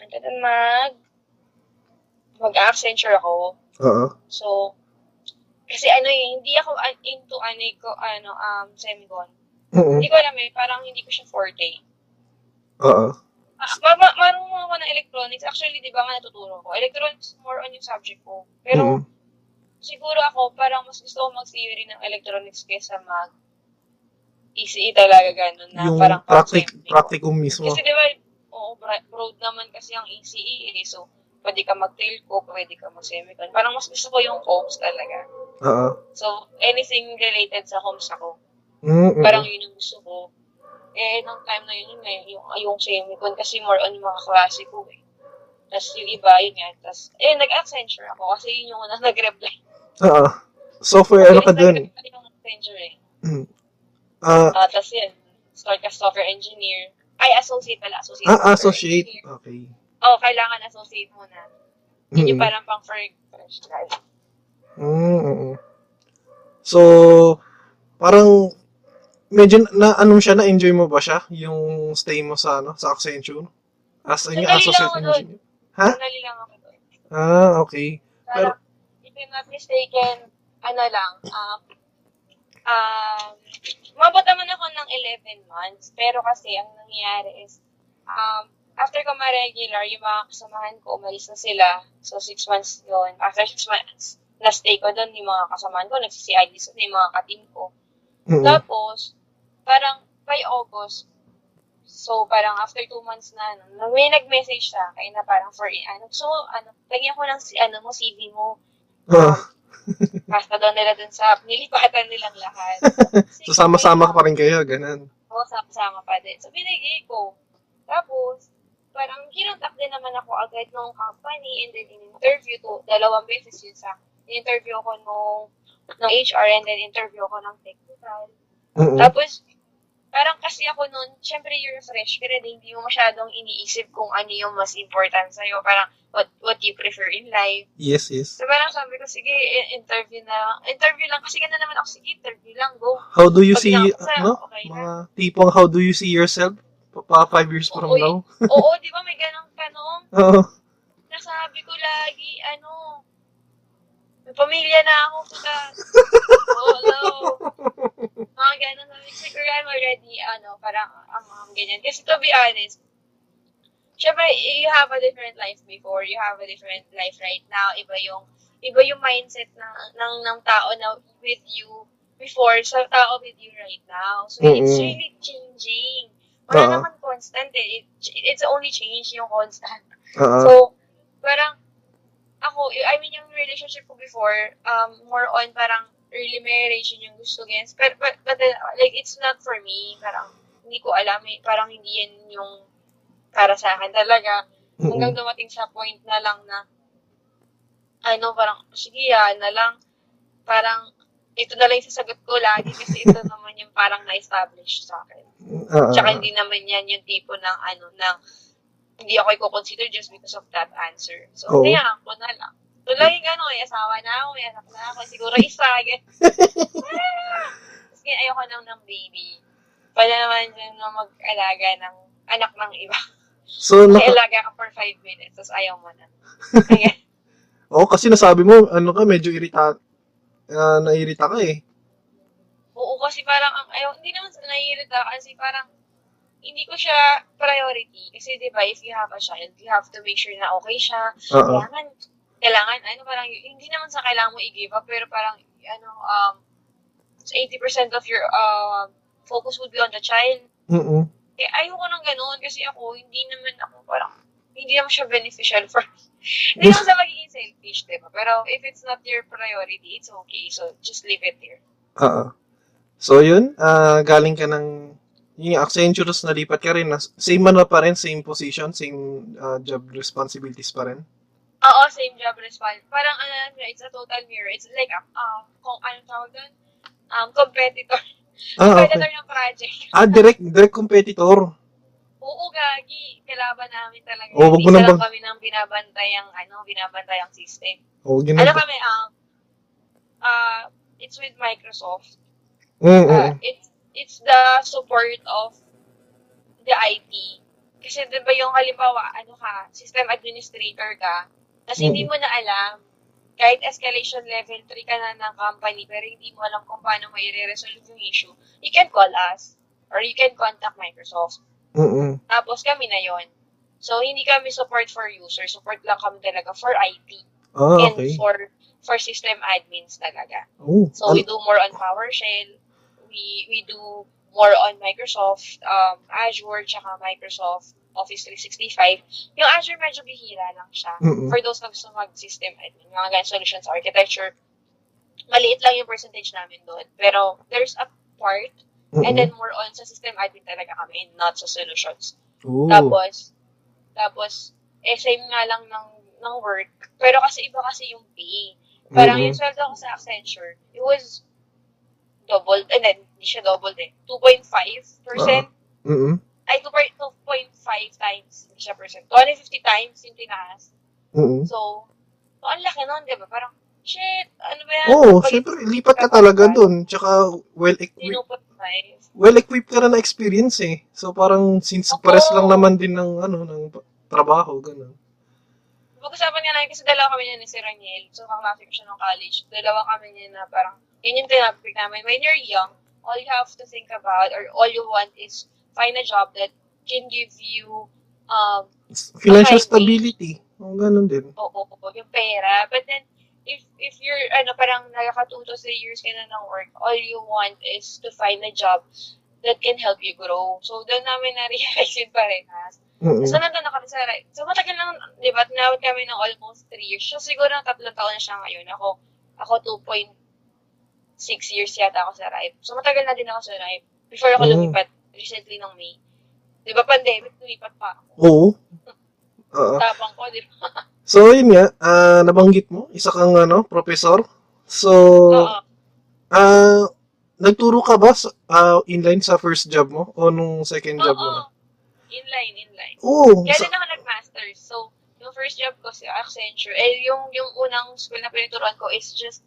ano dun, mag, mag-Accenture ako.
Oo.
So, Kasi ano eh, hindi ako into ano, eh, ko, ano um, semicon.
Mm-mm.
Hindi ko alam eh, parang hindi ko siya forte.
Oo.
Ah, ma- ma- marunong ako ng electronics. Actually, di ba nga natuturo ko? Electronics more on yung subject ko. Pero,
Mm-mm.
siguro ako, parang mas gusto ko mag-theory ng electronics kesa mag ECE talaga ganun na
Yung
parang
practic, practicum mismo.
Kasi di ba, oo, broad naman kasi ang ECE eh. So, pwede ka mag-telco, pwede ka mag-semicon. Parang mas gusto ko yung comms talaga.
Oo.
So, anything related sa comms ako.
Mm-mm.
Parang yun yung gusto ko. Eh, nung time na yun, yun eh, yung, yung semicon kasi more on yung mga klase ko eh. Tapos yung iba, yun nga. Tapos, eh, nag-Accenture ako kasi yun yung una nag-reply.
Oo. Software, ano ka dun?
yung Accenture eh.
Mm. Ah,
Uh, tapos yun, start ka software engineer. Ay, associate pala, associate.
ah, associate.
engineer.
Okay.
Oo, kailangan associate muna. Yun yung
Mm-mm.
parang pang for first grad.
Mm-mm. So, parang medyo na ano siya na enjoy mo ba siya yung stay mo sa ano sa Accenture as in associate engineer. Ha?
Sandali lang ako doon.
Ah, okay.
Parang, if I'm not mistaken, ano lang, um, um, umabot naman ako ng 11 months, pero kasi ang nangyayari is, um, after ko ma-regular, yung mga kasamahan ko, umalis na sila. So, 6 months yun. After 6 months, na-stay ko doon, yung mga kasamahan ko, nagsisi-ID sa yung mga katim ko.
Mm-mm.
Tapos, parang by August, so parang after two months na, ano, may nag-message sa akin na parang for, ano, so, ano, lagyan ko ng, si- ano mo, CV mo,
Ah,
basta daw nila dun sa, nilipatan nilang lahat.
so sama-sama ka pa rin kayo, ganun.
Oo, sama-sama pa din. So, binigay ko. Tapos, parang kinontak din naman ako agad nung company and then in-interview to, dalawang beses yun sa, in-interview ko nung, ng HR and then interview ko ng technical.
Mm-mm.
Tapos, parang kasi ako noon, syempre you're fresh, pero hindi mo masyadong iniisip kung ano yung mas important sa'yo. Parang, what, what you prefer in life.
Yes, yes.
So, parang sabi ko, sige, interview na. Interview lang. Kasi ganda naman ako, sige, interview lang, go.
How do you
Pag
see,
nakasaya,
ano?
okay na.
Mga tipong how do you see yourself pa, five years from
Oo,
now?
Oo, di ba may ganang tanong?
Oo.
Nasabi ko lagi, ano, pamilya na ako, puta. Oo, no. Mga ganun. Siguro I'm already, ano, parang, um, um, ganyan. Kasi to be honest, syempre, you have a different life before, you have a different life right now. Iba yung, iba yung mindset ng, ng, ng tao na with you before sa tao with you right now. So, it's
Mm-mm.
really changing. Wala
Oo.
naman constant eh. It, it's only change yung constant.
Oo.
So, parang, ako, I mean, yung relationship ko before, um, more on parang early marriage yun yung gusto guys. But, but, but then, like, it's not for me. Parang, hindi ko alam, eh, parang hindi yan yung para sa akin talaga. Hanggang dumating sa point na lang na, ano, parang, sige, yan na lang. Parang, ito na lang yung sasagot ko lagi kasi ito naman yung parang na-establish sa akin.
Oo.
Tsaka hindi naman yan yung tipo ng ano, ng hindi ako i-consider just because of that answer. So,
Oo.
kaya ako na lang. So, laging ano, may asawa na ako, may anak na ako, siguro isa. Kasi ayoko nang ng baby. Pwede naman dyan na mag-alaga ng anak ng iba.
So, naka,
alaga ka for five minutes, tapos ayaw mo na.
Oo, kasi nasabi mo, ano ka, medyo irita, ah, nairita ka eh.
oo, kasi parang, ang ayaw, hindi naman sa naiirita, kasi parang, hindi ko siya priority. Kasi, di ba, if you have a child, you have to make sure na okay siya,
Oo.
kailangan, kailangan, ano, parang, hindi naman sa kailangan mo i-give up, pero parang, ano, um, 80% of your, uh, focus would be on the child.
Mm-mm.
Eh, ayoko nang ganoon, kasi ako, hindi naman ako, parang, hindi naman siya beneficial for, hindi naman sa magiging selfish, di ba? Pero, if it's not your priority, it's okay. So, just leave it there.
Oo. So, yun, ah, galing ka ng, yung Accenture, nalipat ka rin, same man na pa rin, same position, same ah, job responsibilities pa rin.
Oo, same job response. Parang, ano, it's a total mirror. It's like, um, kung anong tawag doon? Um, competitor.
Ah, okay.
competitor ng project.
Ah, direct, direct competitor.
Oo, gagi. Kalaban namin talaga.
Oo, wag mo nang bang-
kami ng binabantayang, ano, binabantayang system.
Oh,
Ano
ganun.
kami, um, uh, it's with Microsoft.
Mm, mm,
Uh, it's, it's the support of the IT. Kasi di ba yung halimbawa, ano ka, system administrator ka, tapos hindi
Mm.
mo na alam kahit escalation level 3 ka na ng company pero hindi mo alam kung paano mo i-resolve yung issue, you can call us or you can contact Microsoft.
Mm-mm.
Tapos kami na yon. So, hindi kami support for user. Support lang kami talaga for IT
Ah,
and
okay.
for for system admins talaga.
Oh,
So, we do more on PowerShell. We we do more on Microsoft, um, Azure, tsaka Microsoft Office 365. Yung Azure medyo bihira lang siya.
Mm-mm.
For those na gusto mag-system admin, mga ganyan solutions architecture, maliit lang yung percentage namin doon. Pero there's a part, and
Mm-mm.
then more on sa system admin talaga kami, not sa solutions.
Oh.
Tapos, tapos, eh, same nga lang ng, ng work. Pero kasi iba kasi yung pay. Parang
Mm-mm.
yung sweldo ko sa Accenture, it was double, and then, hindi siya double din. 2.5%.
Mm-mm.
Ay, 2.5 times, hindi siya percent. 250 times yung tinaas.
Mm-mm.
So, so ang laki nun, di ba? Parang, shit, ano ba yan?
Oo,
Pag-
syempre, lipat ka talaga dun. Tsaka, well-equipped well-equipped ka na na experience eh. So, parang, since
Oo.
pares lang naman din ng, ano, ng trabaho, ganun.
Pag-usapan nga namin kasi dalawa kami niya ni si Raniel. So, kaklase ko siya ng college. Dalawa kami niya na parang, yun yung tinapik namin. When you're young, all you have to think about or all you want is find a job that can give you um,
Financial stability. O, ganun din.
oo, oo, yung pera. But then, if if you're, ano, parang nakakatuto sa years ka na ng work, all you want is to find a job that can help you grow. So, doon namin na-realize yun parehas.
Mm-mm.
So, nandun na kami sa right. So, matagal lang, di ba, tinawag kami ng almost 3 years. So, siguro ng tatlong taon na siya ngayon. Ako, ako 2.6 years yata ako sa RIPE. So, matagal na din ako sa RIPE. Before ako
Mm.
lumipat, recently ng May. Di ba, pandemic, lumipat pa ako.
Oo. Oo.
Tapang ko, di ba?
So, yun nga, ah, nabanggit mo, isa kang, ano, professor. So,
Oo.
ah, nagturo ka ba sa, ah, inline sa first job mo? O nung second job mo na?
Oo. Inline, inline.
Oo.
Kaya
sa-
din ako nag-masters. So, yung first job ko sa Accenture, eh, yung, yung unang school na pinuturuan ko is just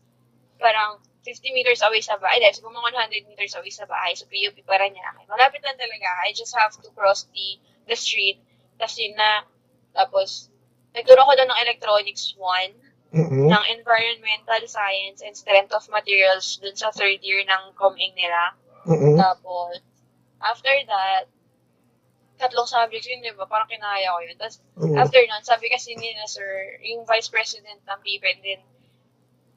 parang 50 meters away sa bahay. Dahil siguro mga 100 meters away sa bahay. So, PUP para niya. Malapit lang talaga. I just have to cross the the street. Tapos yun na. Tapos, nagturo ko doon ng Electronics 1,
Mm-mm.
ng Environmental Science and Strength of Materials dun sa third year ng ComEng nila.
Mm-mm.
Tapos, after that, tatlong subjects yun, di ba? Parang kinaya ko yun. Tapos,
Oo.
after nun, sabi kasi nila, sir, yung vice president ng PIPED din,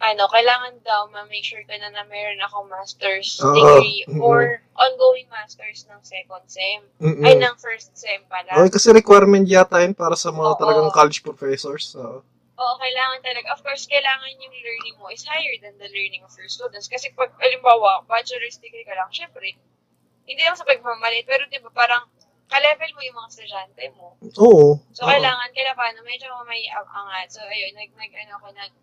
ano, kailangan daw ma-make sure ko na na meron akong master's
Oo.
degree
Mhm.
or ongoing master's ng second sem.
Mm-mm.
Ay, ng first sem pala.
Okay, kasi requirement yata yun para sa mga
Oo.
talagang college professors. So,
Oo, kailangan talaga. Of course, kailangan yung learning mo is higher than the learning of your students. Kasi pag, alimbawa, bachelor's degree ka lang, syempre, hindi lang sa pagmamalit, pero di ba parang ka-level mo yung mga estudyante mo.
oo.
So,
Oo.
kailangan, kailangan paano, medyo may angat. So, ayun, nag, nag, ano ko, nag,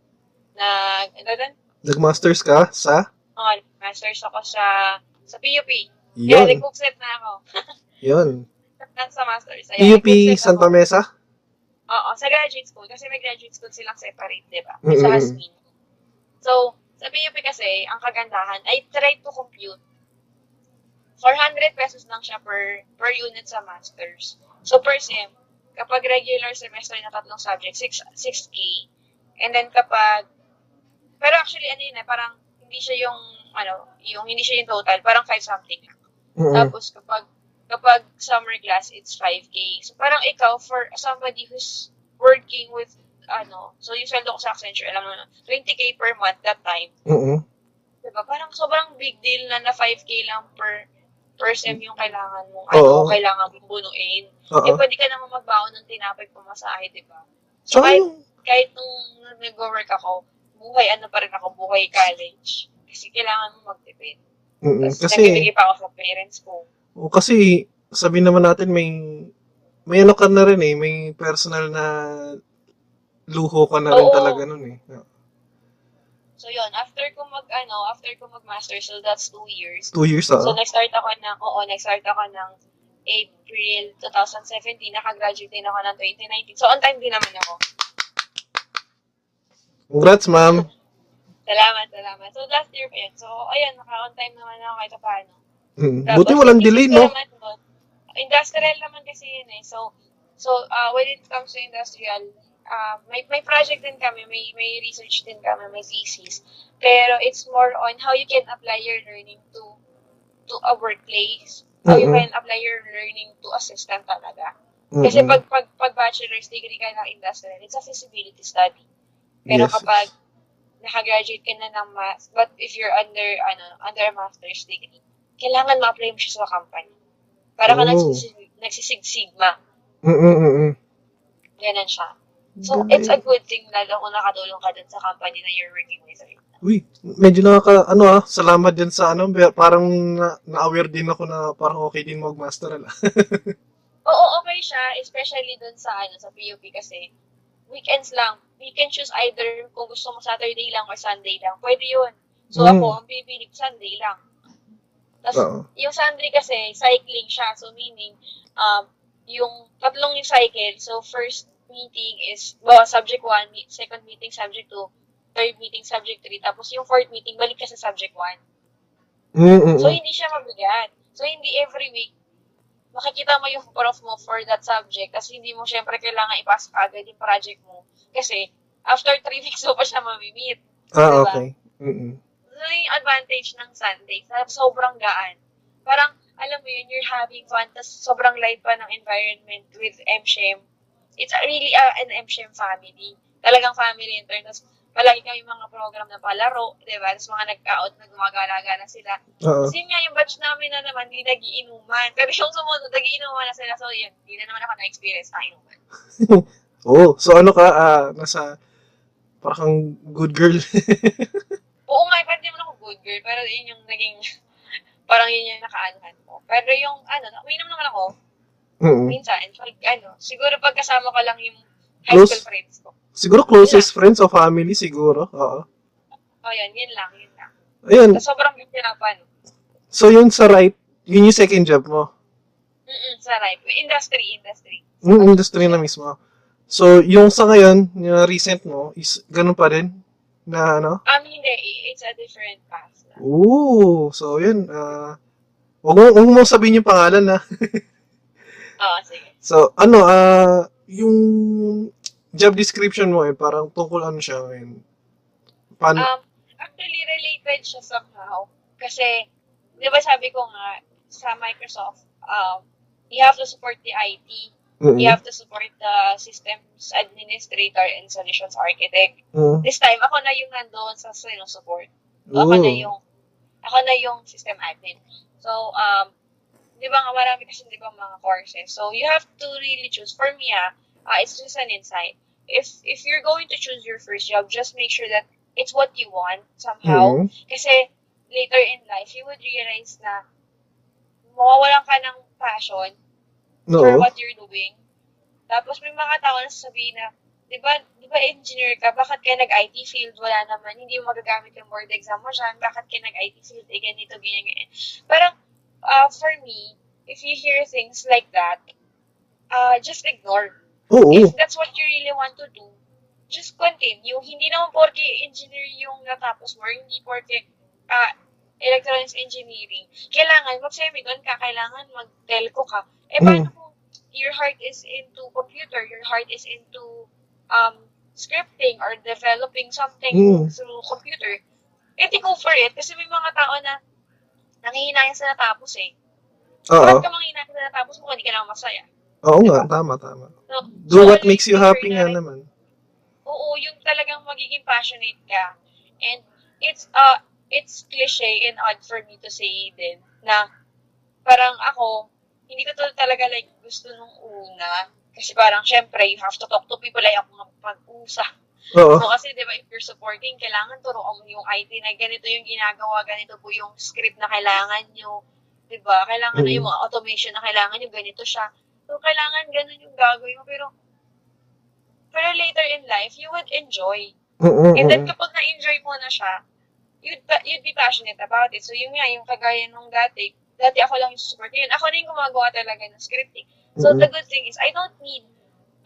nag, ano doon?
Nag-masters ka sa?
Mga masters ako sa, sa PUP. Kaya
Yun.
nag-bookset na ako.
Yun.
sa masters. Ayan,
PUP Santa. Mesa?
Oo, sa graduate school. Kasi may graduate school silang separate, di ba?
Mm-mm.
Sa Hasmin. So, sa PUP kasi, ang kagandahan, I tried to compute. 400 pesos lang siya per per unit sa masters. So, per sem, kapag regular semester na tatlong subject, 6, 6K. And then kapag, pero actually, ano yun eh, parang hindi siya yung, ano, yung hindi siya yung total, parang 5 something lang.
Mm-mm.
Tapos kapag kapag summer class, it's 5K. So parang ikaw, for somebody who's working with, ano, so yung sweldo ko sa Accenture, alam mo na, 20K per month that time.
Mm-mm.
Diba? Parang sobrang big deal na na 5K lang per per sem yung kailangan mong,
Oo.
ano, kailangan mong bunuin.
Oo.
Eh, pwede ka naman magbaon ng tinapay pamasahe, di ba? So, kahit, kahit nung nag-work ako, buhay ano pa rin ako, buhay college. Kasi kailangan mo magtipid.
mm-mm.
Tapos,
kasi,
nagbibigay pa ako sa parents ko.
o kasi, sabi naman natin, may, may ano ka na rin eh, may personal na luho ka na rin
Oo.
talaga nun eh.
So yun, after ko mag ano, after ko mag-master, so that's two years.
Two years
So
ah.
nag-start ako ng, oo, nag-start ako ng April 2017, nakagraduate din ako ng 2019. So on time din naman ako.
Congrats, ma'am.
Salamat, salamat. So last year pa yun. So ayun, naka-on time naman ako kahit paano.
Hmm.
Tapos,
Buti walang delay, no?
naman Industrial naman kasi yun eh. So, so uh, when it comes to industrial, uh, may, may project din kami, may, may research din kami, may thesis. Pero it's more on how you can apply your learning to to a workplace. How you
Mm-mm.
can apply your learning to a system talaga. Kasi
Mm-mm.
pag, pag, pag bachelor's degree ka ng industrial, it's a feasibility study. Pero
Yes.
kapag nakagraduate ka na ng math, but if you're under, ano, under a master's degree, kailangan ma-apply mo siya sa company. Para ka
Oh.
nagsisig, nagsisig-sigma.
Mm-mm-mm.
Ganun siya. So,
Galing.
it's a good thing lalo kung nakatulong ka dun sa company na you're working with right now.
Uy, medyo nakaka, ano ah, salamat din sa ano, parang na, na-aware din ako na parang okay din mag-master. Ala.
Oo, okay siya, especially dun sa, ano, sa PUP kasi weekends lang. We can choose either kung gusto mo Saturday lang or Sunday lang. Pwede yun. So,
Mm.
ako, ang pipili ko Sunday lang. Tapos,
Oo.
yung Sunday kasi, cycling siya. So, meaning, um, yung tatlong yung cycle. So, first meeting is, well, subject 1, meet, second meeting, subject 2, third meeting, subject 3, tapos yung fourth meeting, balik ka sa subject 1.
Mm-mm.
So, hindi siya mabigat. So, hindi every week, makikita mo yung prof mo for that subject, kasi hindi mo syempre kailangan ipasok agad yung project mo. Kasi, after 3 weeks mo pa siya mamimit.
Ah,
diba?
okay. Mm-mm.
So, yung advantage ng Sunday, sobrang gaan. Parang, alam mo yun, you're having fun, tas sobrang light pa ng environment with MSHEM. It's really uh, an MSHEM family. Talagang family in turn. Tapos, palagi kami mga program na palaro, di ba? Tapos mga nag-out na gumagala-gala sila.
Oo.
Kasi nga, yung batch namin na naman, hindi nagiinuman. Pero yung sumunod, nagiinuman na sila. So, yun, hindi na naman ako na-experience na inuman.
Oh, so ano ka, ah, nasa, parang good girl.
Oo nga, pwede naman ako good girl, pero yun yung naging, parang yun yung nakaanuhan ko. Pero yung, ano, uminom naman ako,
Mm-mm.
minsan, pag, ano, siguro pagkasama ko lang yung high
Close?
school friends ko.
Siguro closest friends o family siguro. Oo.
O yun, yun lang, yun lang.
Ayun.
So, sobrang hirapan.
So yun sa right, yun yung second job mo.
Mm-mm, sa right. Industry, industry.
Yung industry na mismo. So yung sa ngayon, yung recent mo, is ganun pa rin? Na ano?
Um, hindi, it's a different path.
Ooh, so yun. ah wag mo, wag mo sabihin yung pangalan na.
Oo, sige.
So ano, ah yung job description mo eh, parang tungkol ano siya ngayon. Paano?
Um, actually, related siya somehow. Kasi, di ba sabi ko nga, sa Microsoft, um, you have to support the IT.
Mm-mm.
You have to support the systems administrator and solutions architect.
Mm.
This time, ako na yung nandoon sa support. So, ako na
Ooh.
yung, ako na yung system admin. So, um, di ba nga marami kasi di ba mga courses. So, you have to really choose. For me, ah, uh, it's just an insight. If, if you're going to choose your first job, just make sure that it's what you want somehow.
Mm.
Kasi, later in life, you would realize na mawawalan ka ng passion for
No.
what you're doing. Tapos may mga tao na sasabihin na, di ba, di ba engineer ka, bakit ka nag-IT field? Wala naman, hindi mo magagamit yung board exam mo dyan, bakit ka nag-IT field? Eh, ganito, ganyan, ganyan. Parang, uh, for me, if you hear things like that, uh, just ignore.
Oo.
If that's what you really want to do, just continue. Hindi naman porke engineer yung natapos mo, hindi porke uh, electronics engineering. Kailangan, mag-semicon ka, kailangan mag-telco ka. Eh, paano kung your heart is into computer, your heart is into um, scripting or developing something
Mm.
through computer, eh, go for it. Kasi may mga tao na nangihinayang sa natapos eh.
Oo.
Bakit ka manghihinayang sa natapos mo kung hindi ka naman masaya?
Oo nga, tama, tama.
So,
Do
so
what makes you happy
na-
nga naman.
Oo, yung talagang magiging passionate ka. And it's uh it's cliche and odd for me to say din na parang ako, hindi ko to talaga like gusto nung una. Kasi parang syempre, you have to talk to people like ako mag-usap.
Oo.
So, kasi di ba, if you're supporting, kailangan turuan mo yung IT na ganito yung ginagawa, ganito po yung script na kailangan nyo. Di ba? Kailangan na
Mm.
yung mga automation na kailangan nyo, ganito siya. So, kailangan ganun yung gagawin mo. Pero, pero later in life, you would enjoy.
Mm-mm,
And then, kapag na-enjoy mo na siya, you'd, you'd be passionate about it. So, yun nga, yung kagaya nung dati, dati ako lang yung support. Yun, ako na yung gumagawa talaga ng scripting. So,
Mhm.
the good thing is, I don't need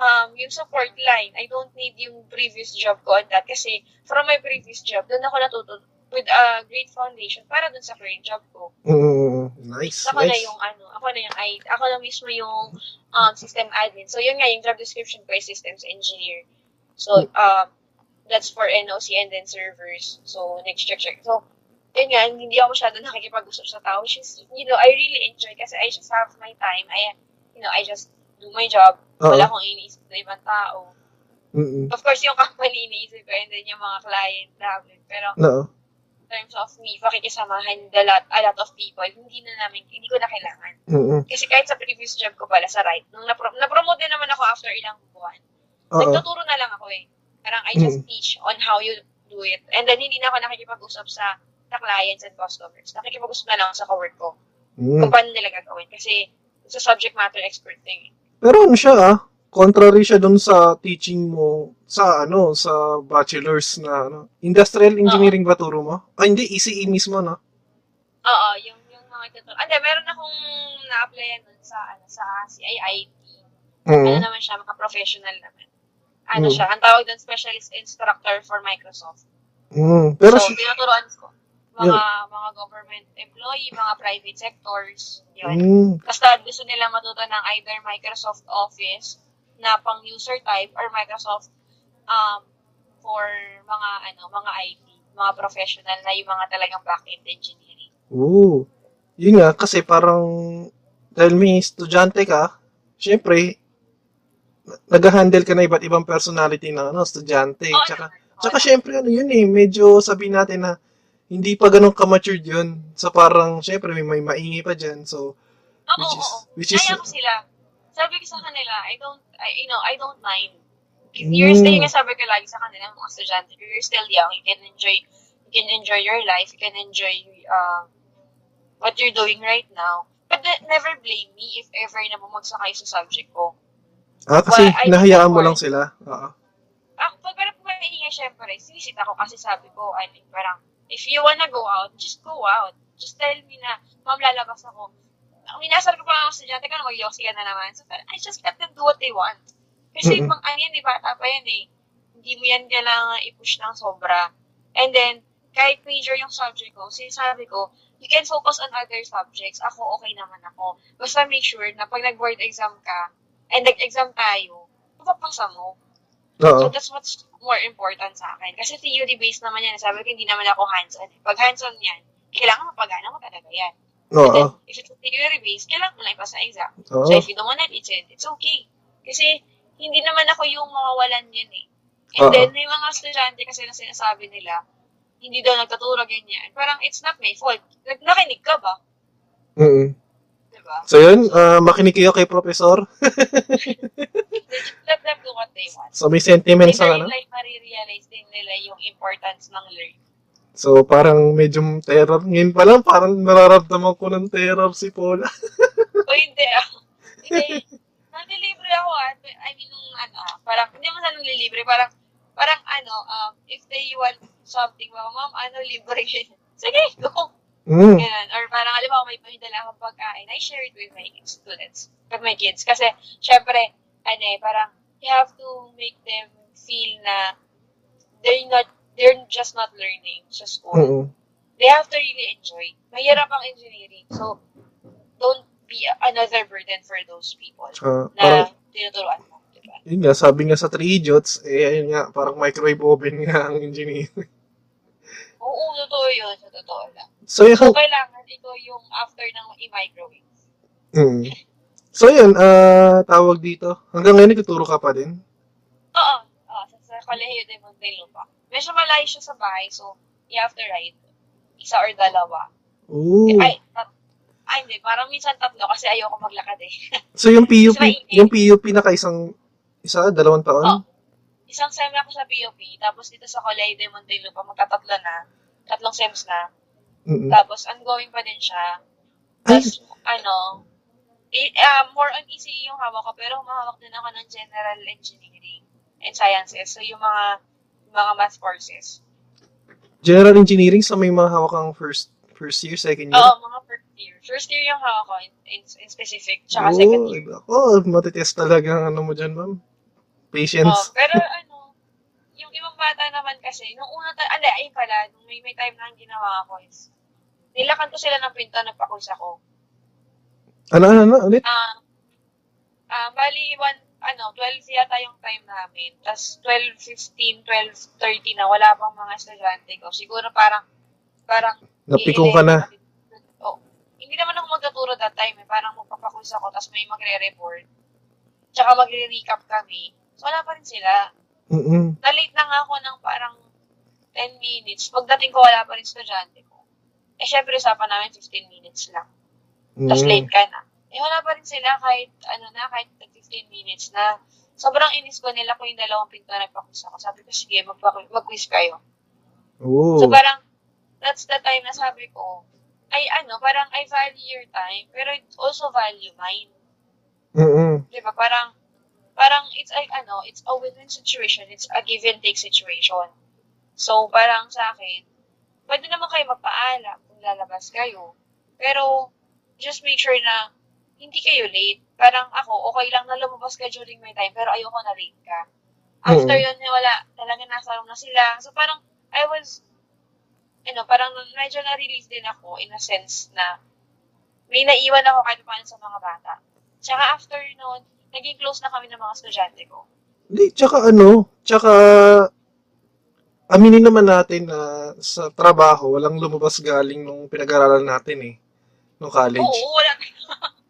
um, yung support line. I don't need yung previous job ko on that. Kasi, from my previous job, doon ako natuto with a great foundation para dun sa current job ko.
Mm, nice,
Ako na
nice.
yung ano, ako na yung I, ako na mismo yung um, system admin. So, yun nga, yung job description ko is systems engineer. So, um, that's for NOC and then servers. So, next check check. So, yun nga, hindi ako masyado nakikipag-usap sa tao, which is, you know, I really enjoy kasi I just have my time. I, you know, I just do my job. Wala
Oo.
akong iniisip na ibang tao.
Mm-mm.
Of course, yung company iniisip ko and then yung mga client namin. Pero,
No.
in terms of me, pakikisamahan the lot, a lot of people, hindi na namin, hindi ko na kailangan.
Mm-mm.
Kasi kahit sa previous job ko pala, sa right, nung napro- napromote din naman ako after ilang buwan,
Oo.
nagtuturo na lang ako eh. Parang I just teach on how you do it. And then hindi na ako nakikipag-usap sa sa clients and customers. Nakikipag-usap na lang ako sa cowork ko.
Mm.
Kung paano nila gagawin. Kasi sa subject matter expert thing.
Pero ano siya ah, contrary siya dun sa teaching mo sa ano, sa bachelor's na ano, industrial engineering ba turo mo? Ah, hindi, ECE mismo, no?
Oo, yung, yung mga tuturo. Hindi, meron akong na-applyan nun sa, ano, sa CIIT. Ano
Mm.
naman siya, mga professional naman. Ano
Mm.
siya, ang tawag doon, specialist instructor for Microsoft.
Mm. Pero
so,
si-
tinuturuan ko. Mga, mga government employee, mga private sectors, yun.
mm.
Basta gusto nila matuto ng either Microsoft Office na pang user type or Microsoft um, for mga ano mga IT, mga professional na yung mga talagang back-end engineering.
Oo. Yun nga, kasi parang, dahil may estudyante ka, syempre, nag-handle ka na iba't ibang personality ng ano, estudyante.
Oo
Tsaka.
Oo
tsaka
naman.
syempre, ano yun eh, medyo sabihin natin na, hindi pa ganun ka-matured yun. So parang, syempre, may, may maingay pa dyan. So,
Oo,
which is,
oo.
which is,
Kaya ko sila. Sabi ko sa kanila, I don't, I, you know, I don't mind. If
Mm.
you're still, yung sabi ko lagi sa kanila, mga estudyante, if you're still young, you can enjoy, you can enjoy your life, you can enjoy uh, what you're doing right now. But then, never blame me if ever na bumagsak kayo sa subject ko.
ah, kasi
Well,
nahayaan mo lang sila. Oo.
Ako, pag parang maingay, syempre, sinisit ako kasi sabi ko, I mean, parang, if you wanna go out, just go out. Just tell me na, ma'am, lalabas ako. Ang minasar ko pa ang estudyante ko mag-yosi ka na naman. So, I just let them do what they want. Kasi,
Mm-mm.
pang ano yan, eh, bata pa yan eh. Hindi mo yan kailangan i-push ng sobra. And then, kahit major yung subject ko, sinasabi ko, you can focus on other subjects. Ako, okay naman ako. Basta make sure na pag nag-board exam ka, and nag-exam tayo, mapapasa mo.
Oo.
So that's what's more important sa akin. Kasi theory-based naman yan. Sabi ko, hindi naman ako hands-on. Pag hands-on yan, kailangan mapagana mo talaga yan.
Oo.
then, if it's theory-based, kailangan mo lang ipasa exam.
Oo.
So if you don't want it, it's, okay. Kasi hindi naman ako yung mawawalan yan eh. And
Oo.
then, may mga estudyante kasi na sinasabi nila, hindi daw nagtuturo ganyan. Parang it's not my fault. Nag- Nakinig ka ba?
Mm-mm.
Diba?
So yun, ah, makinig kayo kay Professor.
Let them do what they want.
So may sentiments ang ano.
in life, marirealize din nila yung importance ng learning.
So parang medyo terror. Ngayon pa lang, parang nararamdaman ko ng terror si Paula.
O hindi ako. Hindi. Nanlilibre ako ah. I mean, nung ano ah, parang, hindi mo sa nanlilibre, parang, parang ano, um, if they want something, mga ma'am, ano, libre. Sige, go.
Mm.
Ganun. Or parang, alam mo, may pahidala akong pagkain, I share it with my students, with my kids. Kasi, syempre, ano eh, parang, you have to make them feel na they're not, they're just not learning sa school.
Mm-mm.
They have to really enjoy. Mahirap ang engineering. So, don't be another burden for those people
parang,
na tinuturuan mo. Diba?
yun nga, sabi nga sa 3 idiots, eh, ayun nga, parang microwave oven nga ang engineer.
Oo, totoo yun. Sa totoo lang.
So
So, kailangan ito yung after ng i-microwave.
mm. So yun, ah, tawag dito. Hanggang ngayon, nagtuturo ka pa din?
Oo. Oo, sa, sa Colegio de Montelupa. Medyo malayo siya sa bahay, so you have to ride. Isa or dalawa.
Ooh.
Ay, tat- ay, hindi. Parang minsan tatlo kasi ayoko maglakad eh.
So yung PUP, yung PUP na kaisang, isa, dalawang taon?
Oh. Isang sem ako sa POP, tapos dito sa Colegio de Montelupa, magtatatlo na. Tatlong sems na.
Mm-mm.
Tapos, ongoing pa din siya. Tapos, ano, i- ah, more on ECE yung hawak ko, pero humahawak din ako ng general engineering and sciences. So, yung mga, mga math courses.
General engineering, so may mga hawak kang first first year, second year?
Oo, mga first year. First year yung hawak ko in, in, in specific, tsaka second year.
iba. Oh, matitest talaga ang ano mo dyan, ma'am.
Oh,
Patience.
pero ano, yung ibang bata naman kasi, nung una, ta- hindi, ayun pala, nung may, may time na ang ginawa ko is, nilakan ko sila ng pinto ng pakus ako.
Ano, ano, ano, ulit?
Ah, ah, bali, one, ano, 12 yata yung time namin. Tapos 12.15, 12.30 na, wala pang mga estudyante ko. Siguro parang, parang,
Napikong ka na.
Oh, hindi naman ako magtuturo that time eh. Parang magpapakus ako, tapos may magre-report. Tsaka magre-recap kami. So, wala pa rin sila.
Mm-mm.
Na-late na nga ako ng parang 10 minutes. Pagdating ko, wala pa rin estudyante ko. Eh, syempre, usapan namin 15 minutes lang. Tapos
Mm.
late ka na. Eh, wala pa rin sila kahit, ano na, kahit 15 minutes na. Sobrang inis ko nila kung yung dalawang pinto na nagpakus ako. Sabi ko, sige, mag-quiz kayo.
Oo.
So, parang, that's the time na sabi ko, ay ano, parang I value your time, pero I also value mine.
Mm-mm.
Di ba? Parang, parang it's like, ano, it's a win-win situation. It's a give and take situation. So, parang sa akin, pwede naman kayo magpaalam kung lalabas kayo. Pero, just make sure na hindi kayo late. Parang ako, okay lang na lumabas ka during my time, pero ayoko na late ka. After
Mm.
yun, eh, wala, talaga nasa room na sila. So, parang, I was, ano, parang medyo na-release din ako in a sense na may naiwan ako kahit paano sa mga bata. Tsaka after noon, naging close na kami ng mga estudyante ko.
Hindi, tsaka ano, tsaka aminin naman natin na sa trabaho, walang lumabas galing nung pinag-aralan natin eh, nung college.
Oo, wala.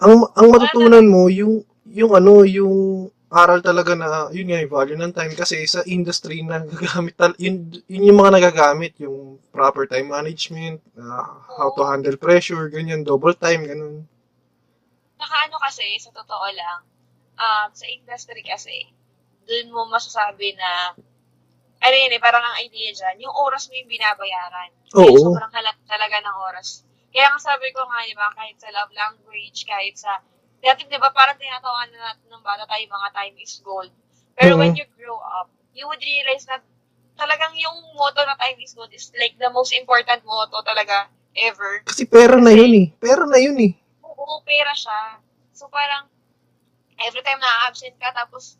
Ang ang matutunan mo yung yung ano, yung aral talaga na yun nga yung value ng time kasi sa industry na gagamit tal yun, yun yung mga nagagamit yung proper time management, uh, how to handle pressure, ganyan, double time, ganun.
Saka ano kasi, sa totoo lang, um, sa industry kasi, dun mo masasabi na, ano yun eh, parang ang idea dyan, yung oras mo yung binabayaran. Kaya
Oo.
sobrang halat talaga ng oras. Kaya nga sabi ko nga, di ba, kahit sa love language, kahit sa, dati di ba, parang tinatawanan na natin ng bata tayo, mga time is gold. Pero when
Mhm.
you grow up, you would realize na talagang yung motto na time is gold is like the most important motto talaga ever.
Kasi pera na yun eh. Pera na yun eh.
Oo, pera siya. So parang, every time na-absent ka, tapos,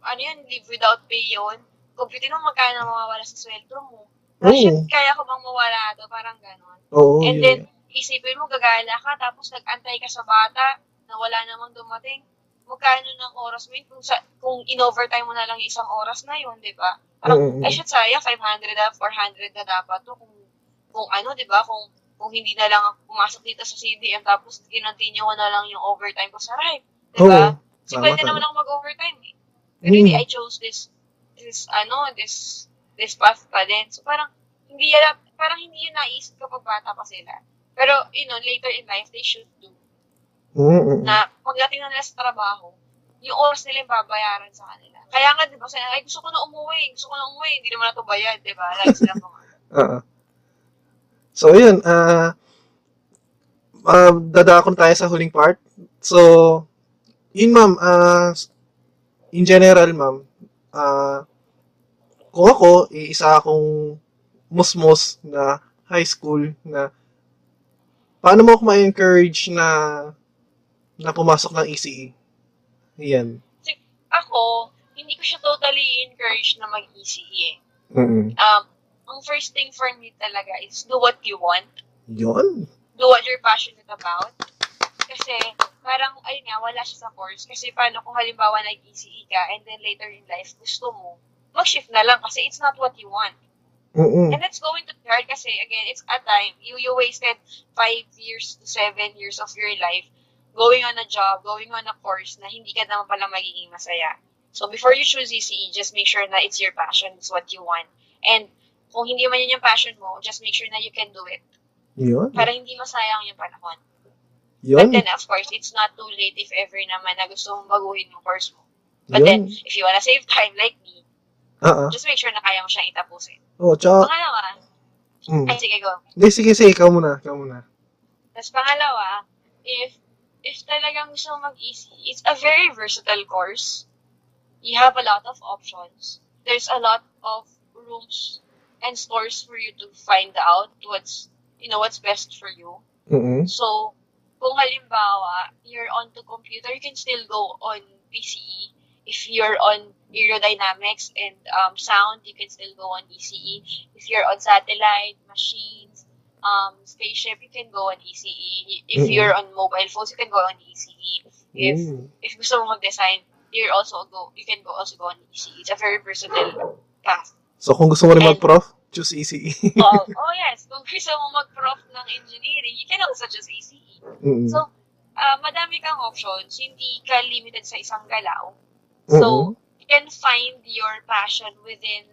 ano yun, leave without pay yun, kumpitin mo magkano mawawala sa sweldo mo. Oh, shit, kaya ko bang mawala to? Parang ganon.
Oo,
And
yun.
then, isipin mo, gagala ka, tapos nag-antay ka sa bata, na wala namang dumating. Magkano ng oras mo yun? Kung, sa, kung in-overtime mo na lang isang oras na yun, di ba? Parang,
Oo.
ay shit, sayang, 500 na, 400 na dapat to. Kung, kung ano, di ba? Kung, kung hindi na lang pumasok dito sa CDM, tapos kinontinue ko na lang yung overtime ko sa RIPE. Di ba?
Oo.
Kasi
Tama,
pwede naman ako mag-overtime eh. Pero hindi,
Mm.
I chose this, this, ano, this, this path pa din. So parang, hindi yan, parang hindi yun naisip kapag bata pa sila. Pero, you know, later in life, they should do.
Mm-mm.
Na, pagdating na nila sa trabaho, yung oras nila yung babayaran sa kanila. Kaya nga, di ba, sabi, ay, gusto ko na umuwi, gusto ko na umuwi, hindi naman na ito bayad, di ba? Lagi sila mga,
Oo. So, yun. ah ah, dadakon tayo sa huling part. So, yun ma'am, ah, in general ma'am, ah kung ako, eh, isa akong musmos na high school na paano mo ako ma-encourage na na pumasok ng ECE? Yan.
ako, hindi ko siya totally encourage na mag-ECE eh.
Mm-mm.
Um, ang first thing for me talaga is do what you want.
Yun.
do what you're passionate about. Kasi, parang, ayun nga, wala siya sa course. Kasi paano kung halimbawa nag-ECE ka and then later in life, gusto mo, mag-shift na lang kasi it's not what you want.
Mm-mm.
And it's going to be hard kasi, again, it's a time. You, you wasted five years to seven years of your life going on a job, going on a course na hindi ka naman pala magiging masaya. So, before you choose ECE, just make sure na it's your passion, it's what you want. And kung hindi man yun yung passion mo, just make sure na you can do it.
Yun.
Para hindi masayang yung panahon.
Yun.
But then, of course, it's not too late if ever naman na gusto mong baguhin yung course mo. But then,
Yun.
if you wanna save time like me,
ah.
just make sure na kaya mo siyang itapusin.
Oh, tsaka,
Pangalawa,
mm.
ay sige go.
Hindi, sige, sige, ikaw muna, ikaw muna.
Tapos pangalawa, if if talagang gusto mo mag-EC, it's a very versatile course. You have a lot of options. There's a lot of rooms and stores for you to find out what's, you know, what's best for you.
Mm-mm.
So, kung halimbawa, you're onto computer, you can still go on PCE. If you're on aerodynamics and um, sound, you can still go on ECE. If you're on satellite, machines, um, spaceship, you can go on ECE. If
Mhm.
you're on mobile phones, you can go on ECE. If
Mm.
if gusto mo mag-design, you're also go, you can go also go on ECE. It's a very versatile path.
So, kung gusto mo rin mag-prof, choose. ECE.
oh, oh yes, kung gusto mo mag-prof ng engineering, you can also choose ECE.
Mm-mm.
So, ah, madami kang options, hindi ka limited sa isang galaw. So,
Mm-mm.
you can find your passion within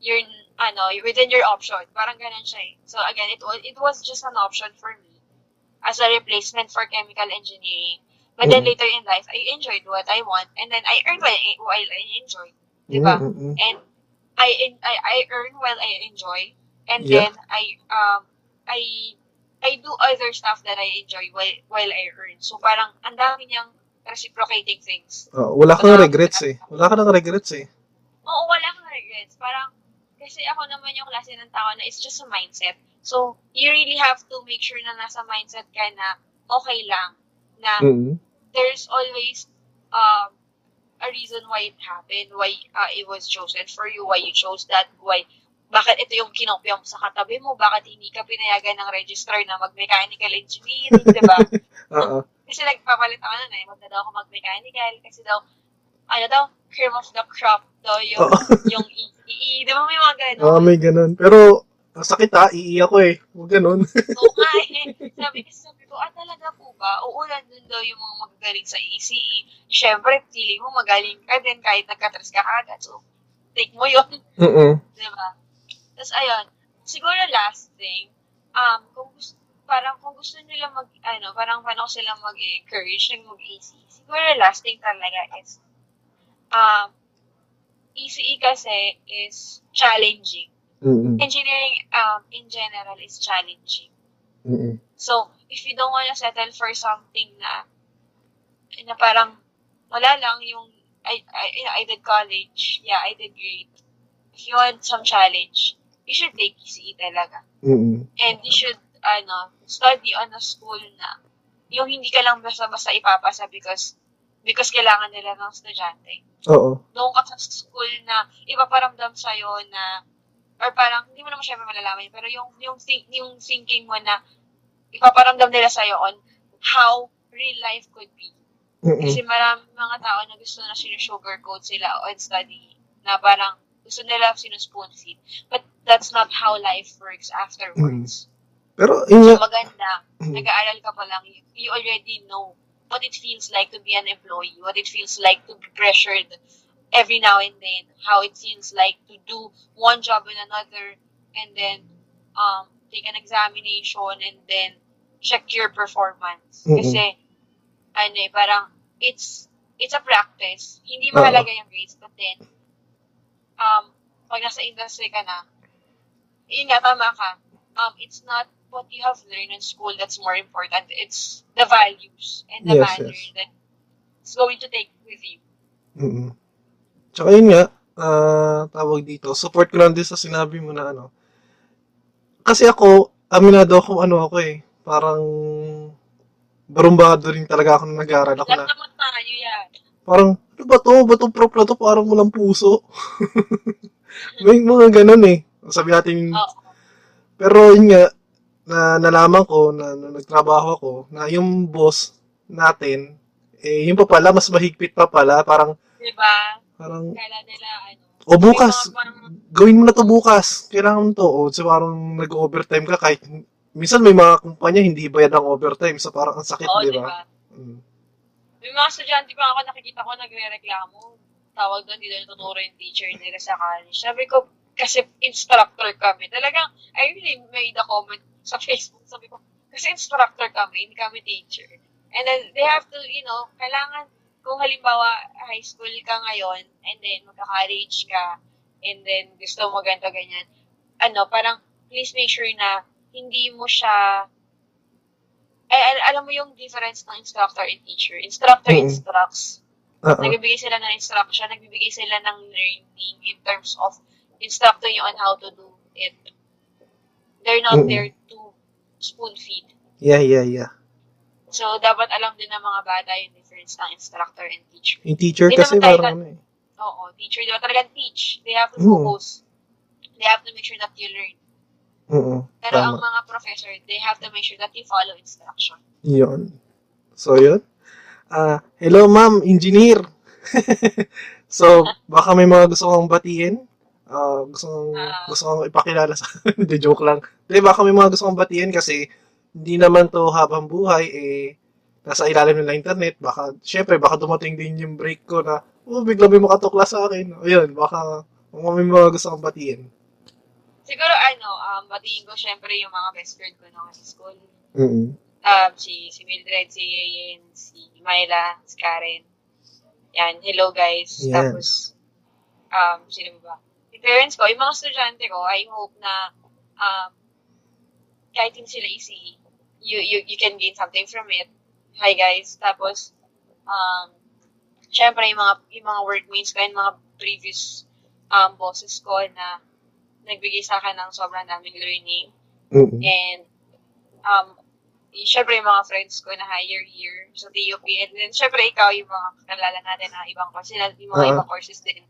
your ano, within your option. Parang ganun siya eh. So again, it was it was just an option for me as a replacement for chemical engineering. But then
Mhm.
later in life, I enjoyed what I want and then I earned while I, while I enjoyed. Diba?
Mm-mm.
And I, I I earn while I enjoy and
Yeah.
then I um I I do other stuff that I enjoy while while I earn. So parang ang dami niyang reciprocating things.
Oh, wala kang regrets eh. Wala ka regrets eh.
Oo, wala kang regrets. Parang, kasi ako naman yung klase ng tao na it's just a mindset. So, you really have to make sure na nasa mindset ka na okay lang. Na
Mm-mm.
there's always um, a reason why it happened, why uh, it was chosen for you, why you chose that, why bakit ito yung kinopya mo sa katabi mo, bakit hindi ka pinayagan ng registrar na mag-mechanical engineering, di ba?
Oo.
Kasi nagpapalit ako nun eh, magda daw ako mag-mechanical, kasi daw, ano daw, cream of the crop daw yung,
Oo.
yung EE, di ba may mga ganun?
Oo, may ganun. Pero, sakit ha, iiyak ko eh. Huwag ganun.
Oo nga eh. Sabi sabi ko, ah talaga po ba? Oo, nandun daw yung mga magagaling sa ECE. Siyempre, feeling mo magaling ka din kahit nagka-stress ka kagad. So, take mo yun.
Mm-mm.
Di ba? Tapos, ayun. Siguro last thing, um, kung gusto, parang kung gusto nila mag, ano, parang paano sila mag-encourage ng mag-ECE. Siguro last thing talaga is, um, ECE kasi is challenging.
Mm-mm.
Engineering, um, in general, is challenging.
Mm-mm.
So, if you don't wanna settle for something na, na parang, wala lang yung, I, I, you know, I did college, yeah, I did great. If you want some challenge, you should take ECE talaga.
Mm-mm.
And you should, ano, study on a school na, yung hindi ka lang basta-basta ipapasa because, because kailangan nila ng estudyante.
Oo.
Doon ka sa school na ipaparamdam sa'yo na, or parang, hindi mo naman syempre malalaman pero yung, yung, think, yung thinking mo na, ipaparamdam nila sa'yo on how real life could be.
Mm-mm.
Kasi marami mga tao na gusto na sinusugarcoat sila on study, na parang gusto nila sinuspoon feed. But that's not how life works afterwards.
Pero, yun
So maganda,
Mm.
nag-aaral ka pa lang, you, you already know what it feels like to be an employee, what it feels like to be pressured every now and then, how it feels like to do one job and another, and then um, take an examination and then check your performance.
Mm-mm.
Kasi, ano eh, parang, it's, it's a practice. Hindi mahalaga yung grades, but then, um, pag nasa industry ka na, yun nga, tama ka, um, it's not what you have learned in school that's more important. It's the values and the
Yes,
manner
yes.
that it's going to take with you.
Mm-mm. Tsaka yun nga, ah, tawag dito, support ko lang din sa sinabi mo na ano. Kasi ako, aminado ako ano ako eh, parang barumbado rin talaga ako nung nag-aaral ako na.
Naman tayo yan.
Parang, ano ba to? Ba tong prop na to? Parang walang puso. May mga ganun eh. Sabi natin,
Oo.
pero yun nga, na nalaman ko na, na nagtrabaho ako, na yung boss natin, eh, yung pa pala, mas mahigpit pa pala. Parang,
Diba?
parang,
Kala nila, ano.
o bukas,
parang-
gawin mo na to bukas. Kailangan mo to. O, so parang nag-overtime ka kahit, minsan may mga kumpanya hindi bayad ang overtime. So parang ang sakit, di
diba?
ba? Mm.
May mga estudyante pa ako nakikita ko nagre-reklamo. Tawag doon, dito natuturo yung teacher nila sa college. Sabi ko, kasi instructor kami. Talagang, I really made a comment sa Facebook. Sabi ko, kasi instructor kami, hindi kami teacher. And then, they have to, you know, kailangan, kung halimbawa, high school ka ngayon, and then magka-college ka, and then gusto mo ganito, ganyan, ano, parang, please make sure na hindi mo siya ay, al- alam mo yung difference ng instructor and teacher. Instructor
Mm.
instructs.
Oo.
Nagbibigay sila ng instruction, nagbibigay sila ng learning in terms of instructing you on how to do it. They're not
Mm.
there to spoon feed.
Yeah, yeah, yeah.
So, dapat alam din ng mga bata yung difference ng instructor and teacher.
Yung teacher
Hindi
kasi parang ano eh.
Oo, teacher, dapat talagang teach. They have to
Mm.
focus. They have to make sure that you learn.
Oo,
Pero ang
tama.
mga professor, they have to make sure that you follow instruction.
Yun. So, yun. Ah, hello, ma'am, engineer. so, baka may mga gusto kong batiin. Ah, gusto kong,
Ah.
gusto kong ipakilala sa Hindi, joke lang. Di, baka may mga gusto kong batiin kasi hindi naman to habang buhay, eh, nasa ilalim nila internet. Baka, syempre, baka dumating din yung break ko na, oh, bigla may makatukla sa akin. Ayun, baka, baka may mga gusto kong batiin.
Siguro ano, um, batiin ko syempre yung mga best friend ko nung sa school.
mm
Um, si, si Mildred, si Ayen, si Myla, si Karen. Yan, hello guys.
Yes.
Tapos, um, sino ba? Yung parents ko, yung mga estudyante ko, I hope na um, kahit hindi sila easy, you, you, you can gain something from it. Hi guys. Tapos, um, syempre yung mga, yung mga workmates ko and mga previous um, bosses ko na nagbigay sa akin ng sobrang daming learning.
mm
And, um, syempre yung mga friends ko na higher year sa TUP. And then, syempre ikaw yung mga kakilala natin na ibang courses, yung mga
Oo.
ibang courses din.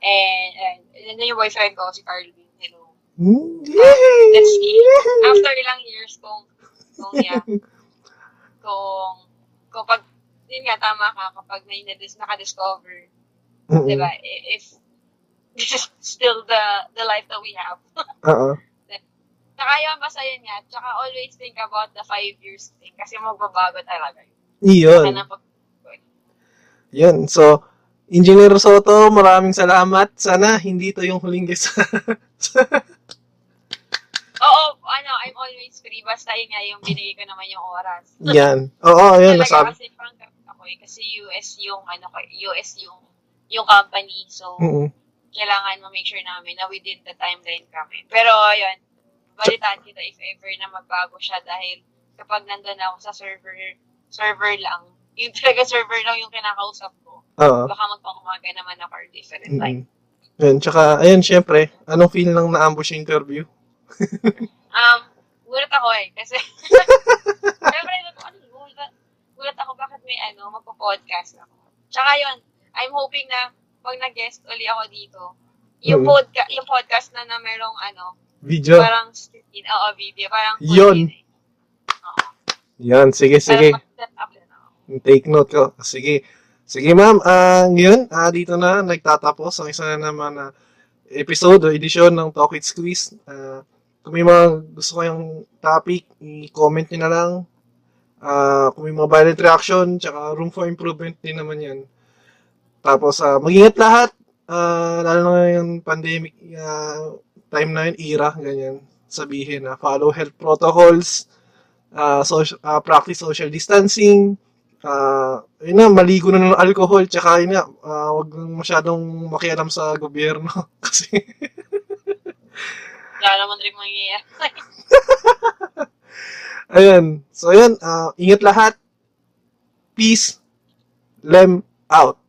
And, and, and then yung boyfriend ko, si Carlvin. Hello.
Mm, Yay!
Let's see. After ilang years kung, kung yeah, kung, kung pag, yun nga, tama ka, kapag may nadis, nakadiscover,
Mm-mm.
di ba, i- if this is still the the life that we have.
Oo.
Saka yun, basta yun nga. Tsaka always think about the five years thing kasi magbabago talaga.
Iyon.
Sana pag...
Yun. So, Engineer Soto, maraming salamat. Sana hindi to yung huling guest.
Oo, ano, I'm always free. Basta yun nga yung binigay ko naman yung oras.
Yan. Oo, yun.
Talaga
Nasabi.
kasi pang ako eh. Kasi US yung, ano, ko, US yung, yung company. So,
Mm-mm.
Kailangan ma-make sure namin na within the timeline kami. Pero, yun, balitaan kita if ever na magbago siya dahil kapag nandun ako sa server, server lang, yung talaga server lang yung kinakausap ko,
Oo.
baka magpang-umaga naman ako or different time.
Mm-mm. Yun. Tsaka, ayun, syempre, anong feel ng na-ambush interview?
Um, gulat ako eh, kasi, syempre, ano, gulat, gulat ako bakit may ano, magpo-podcast ako. Tsaka yun, I'm hoping na pag nag-guest uli ako dito, yung,
Mm.
podca- yung podcast na na merong ano,
Video.
parang screen, oo, video, parang
Yun.
yun eh. Oo.
Yan. Sige, sige.
Parang mag-set up din ako.
Take note ko. Sige. Sige, ma'am. Ah, ngayon, ah, dito na nagtatapos ang isa na naman na episode o edisyon ng Talk with Squeeze. Ah, kung may mga gusto kayong topic, i-comment nyo na lang. Ah, kung may mga violent reaction, tsaka room for improvement din naman yan. Tapos, ah, mag-ingat lahat. Ah, lalo na yung pandemic ah, time na yun, era, ganyan. Sabihin na follow health protocols, ah, social, ah, practice social distancing, ah, yun na, maligo na ng alcohol, tsaka yun nga, ah, wag masyadong makialam sa gobyerno. Kasi,
Wala naman rin mangyayari.
ayun. So, yun, ah, ingat lahat. Peace. Lem out.